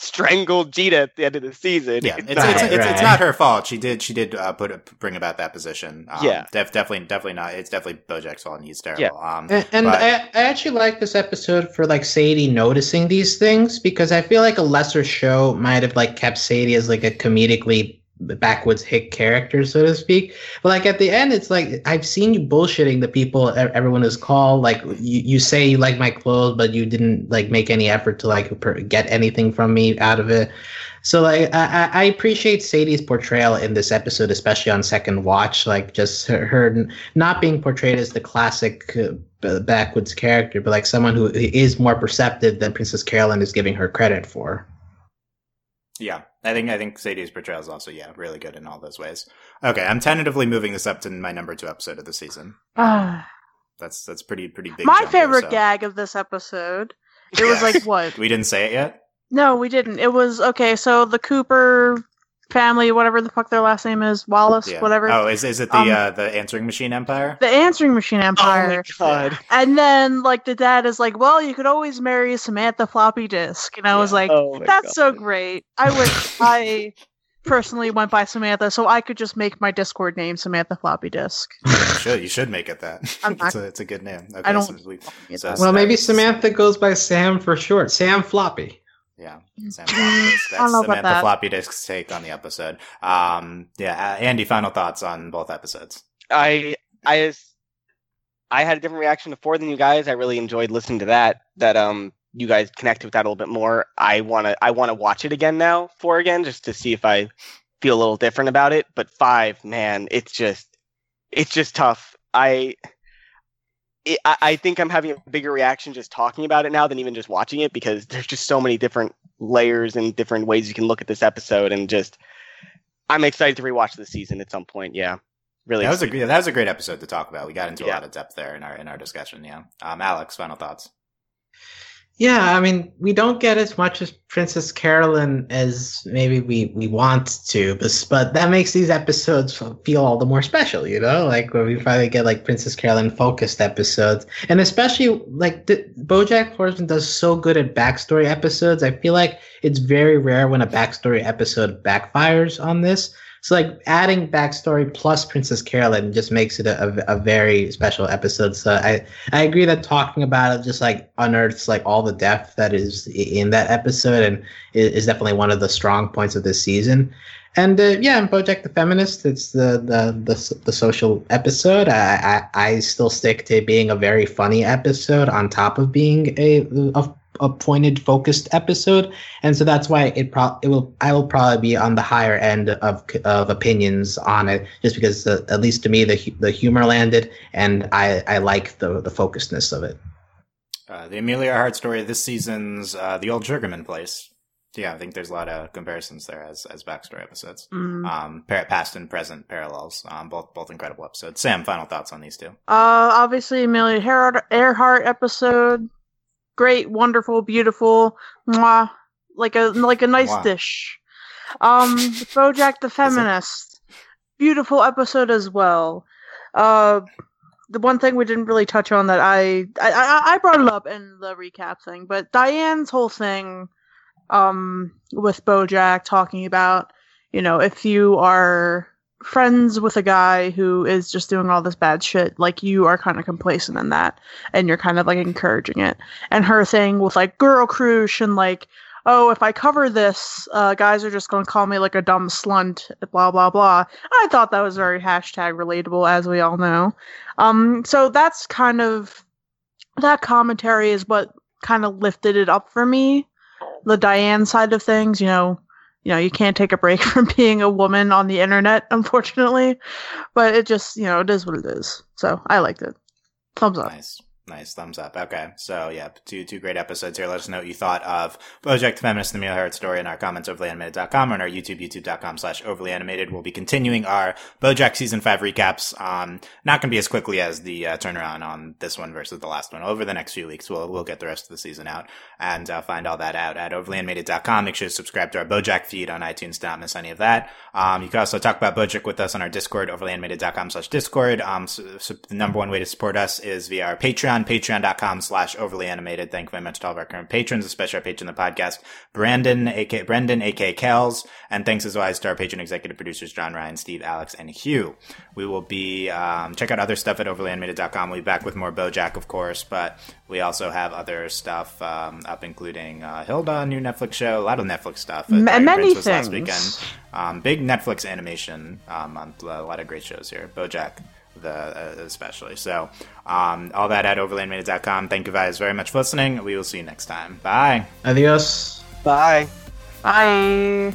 S2: strangled Gina at the end of the season.
S1: yeah,
S2: It's
S1: it's,
S2: not-
S1: it's, it's, it's not her fault. She did she did uh, put bring about that position. Um,
S2: Yeah.
S1: def- definitely definitely not. It's definitely BoJack's fault, and he's terrible. Um,
S4: And, and
S1: But-
S4: I, I actually like this episode for like Sadie noticing these things because I feel like a lesser show might have like kept Sadie as like a comedically backwoods hick character, so to speak. But like at the end, it's like I've seen you bullshitting the people everyone is called. Like you, you say you like my clothes, but you didn't like make any effort to like per- get anything from me out of it. So like I, I- I appreciate Sadie's portrayal in this episode, especially on second watch. Like just her, her not being portrayed as the classic uh, backwoods character, but like someone who is more perceptive than Princess Carolyn is giving her credit for.
S1: Yeah, I think I think Sadie's portrayal is also yeah really good in all those ways. Okay, I'm tentatively moving this up to my number two episode of the season.
S3: Ah.
S1: That's that's pretty pretty big.
S3: My
S1: here,
S3: favorite
S1: so-
S3: gag of this episode. It was like what? *laughs*
S1: We didn't say it yet.
S3: No, we didn't. It was okay. So the Cooper family, whatever the fuck their last name is, Wallace,
S1: Yeah.
S3: whatever.
S1: Oh, is is it the
S3: Um,
S1: uh, the answering machine empire?
S3: The answering machine
S2: Oh
S3: empire.
S2: my god!
S3: and then like the dad is like, "Well, you could always marry Samantha floppy disk," and I was like,
S2: Oh
S3: "That's
S2: God.
S3: so great." I wish *laughs* I personally went by Samantha, so I could just make my Discord name Samantha floppy disk. *laughs*
S1: you should you should make it that. *laughs*
S3: I'm
S1: it's, a, it's a good name. Okay,
S3: I don't-
S1: so we- so
S4: Well, maybe Samantha goes by Sam for short. Sam Floppy.
S1: Yeah, Sam Floppy Disk.
S3: I don't
S1: That's
S3: know about
S1: Samantha
S3: that.
S1: Floppy Disk's take on the episode. Um, yeah, uh, Andy, final thoughts on both episodes?
S2: I I just- I had a different reaction to four than you guys. I really enjoyed listening to that. That um you guys connected with that a little bit more. I wanna I wanna watch it again now, four again, just to see if I feel a little different about it. But five, man, it's just it's just tough. I it, I I think I'm having a bigger reaction just talking about it now than even just watching it because there's just so many different layers and different ways you can look at this episode and just I'm excited to rewatch the season at some point. Yeah, really.
S1: That was a
S2: excited.
S1: great- that was a great episode to talk about. We got into a lot of depth there in our in our discussion. Yeah, um, Alex, final thoughts.
S4: Yeah, I mean, we don't get as much as Princess Carolyn as maybe we, we want to, but, but that makes these episodes feel all the more special, you know? Like when we finally get like Princess Carolyn focused episodes. And especially like the, Bojack Horseman does so good at backstory episodes. I feel like it's very rare when a backstory episode backfires on this. So like adding backstory plus Princess Carolyn just makes it a, a, a, very special episode. So I I agree that talking about it just like unearths like all the depth that is in that episode and is, definitely one of the strong points of this season. And uh, yeah, and BoJack the Feminist, it's the the the, the social episode. I, I, I still stick to being a very funny episode on top of being a, a a pointed, focused episode, and so that's why it pro it will I will probably be on the higher end of of opinions on it, just because the, at least to me the the humor landed, and I I like the the focusedness of it.
S1: Uh, the Amelia Earhart story this season's uh, the old Sugarman place. Yeah, I think there's a lot of comparisons there as as backstory episodes, mm. um, past and present parallels. Um, both both incredible episodes. Sam, final thoughts on these two?
S3: Uh, obviously Amelia Earhart episode great, wonderful, beautiful, mwah, like a like a nice mwah. dish. Um, BoJack the Feminist, beautiful episode as well. Uh, the one thing we didn't really touch on that I, I I brought it up in the recap thing, but Diane's whole thing, um, with BoJack talking about, you know, if you are friends with a guy who is just doing all this bad shit, like you are kind of complacent in that, and you're kind of like encouraging it. And her thing with like girl crush and like, oh, if I cover this, uh, guys are just gonna call me like a dumb slunt, blah blah blah. I thought that was very hashtag relatable, as we all know. Um, so that's kind of that commentary is what kind of lifted it up for me. The Diane side of things, you know, you know you can't take a break *laughs* from being a woman on the internet unfortunately. But it just you know it is what it is. So i liked it. Thumbs up.
S1: Nice Nice thumbs up. Okay, so yeah, two two great episodes here. Let us know what you thought of BoJack Feminist, the Amelia Earhart story in our comments overlyanimated.com or on our YouTube, youtube.com slash overlyanimated. We'll be continuing our BoJack season five recaps. Um, not going to be as quickly as the uh, turnaround on this one versus the last one. Over the next few weeks, we'll we'll get the rest of the season out and uh, find all that out at overlyanimated.com. Make sure to subscribe to our BoJack feed on iTunes to not miss any of that. Um, you can also talk about BoJack with us on our Discord, overlyanimated.com slash Discord. Um, so, so the number one way to support us is via our Patreon on patreon.com slash overly animated. Thank you very much to all of our current patrons, especially our patron of the podcast, Brandon, aka Brendan, aka Kells. And thanks as always to our patron executive producers, John Ryan, Steve, Alex, and Hugh. We will be, um, check out other stuff at overlyanimated.com. We'll be back with more Bojack, of course, but we also have other stuff, um, up, including, uh, Hilda, new Netflix show, a lot of Netflix stuff.
S3: M- many things. Last weekend.
S1: Um, big Netflix animation, um, month, a lot of great shows here. Bojack the uh, especially. So um, all that at overlyanimated.com. Thank you guys very much for listening. We will see you next time. Bye.
S4: Adios.
S2: Bye.
S3: Bye.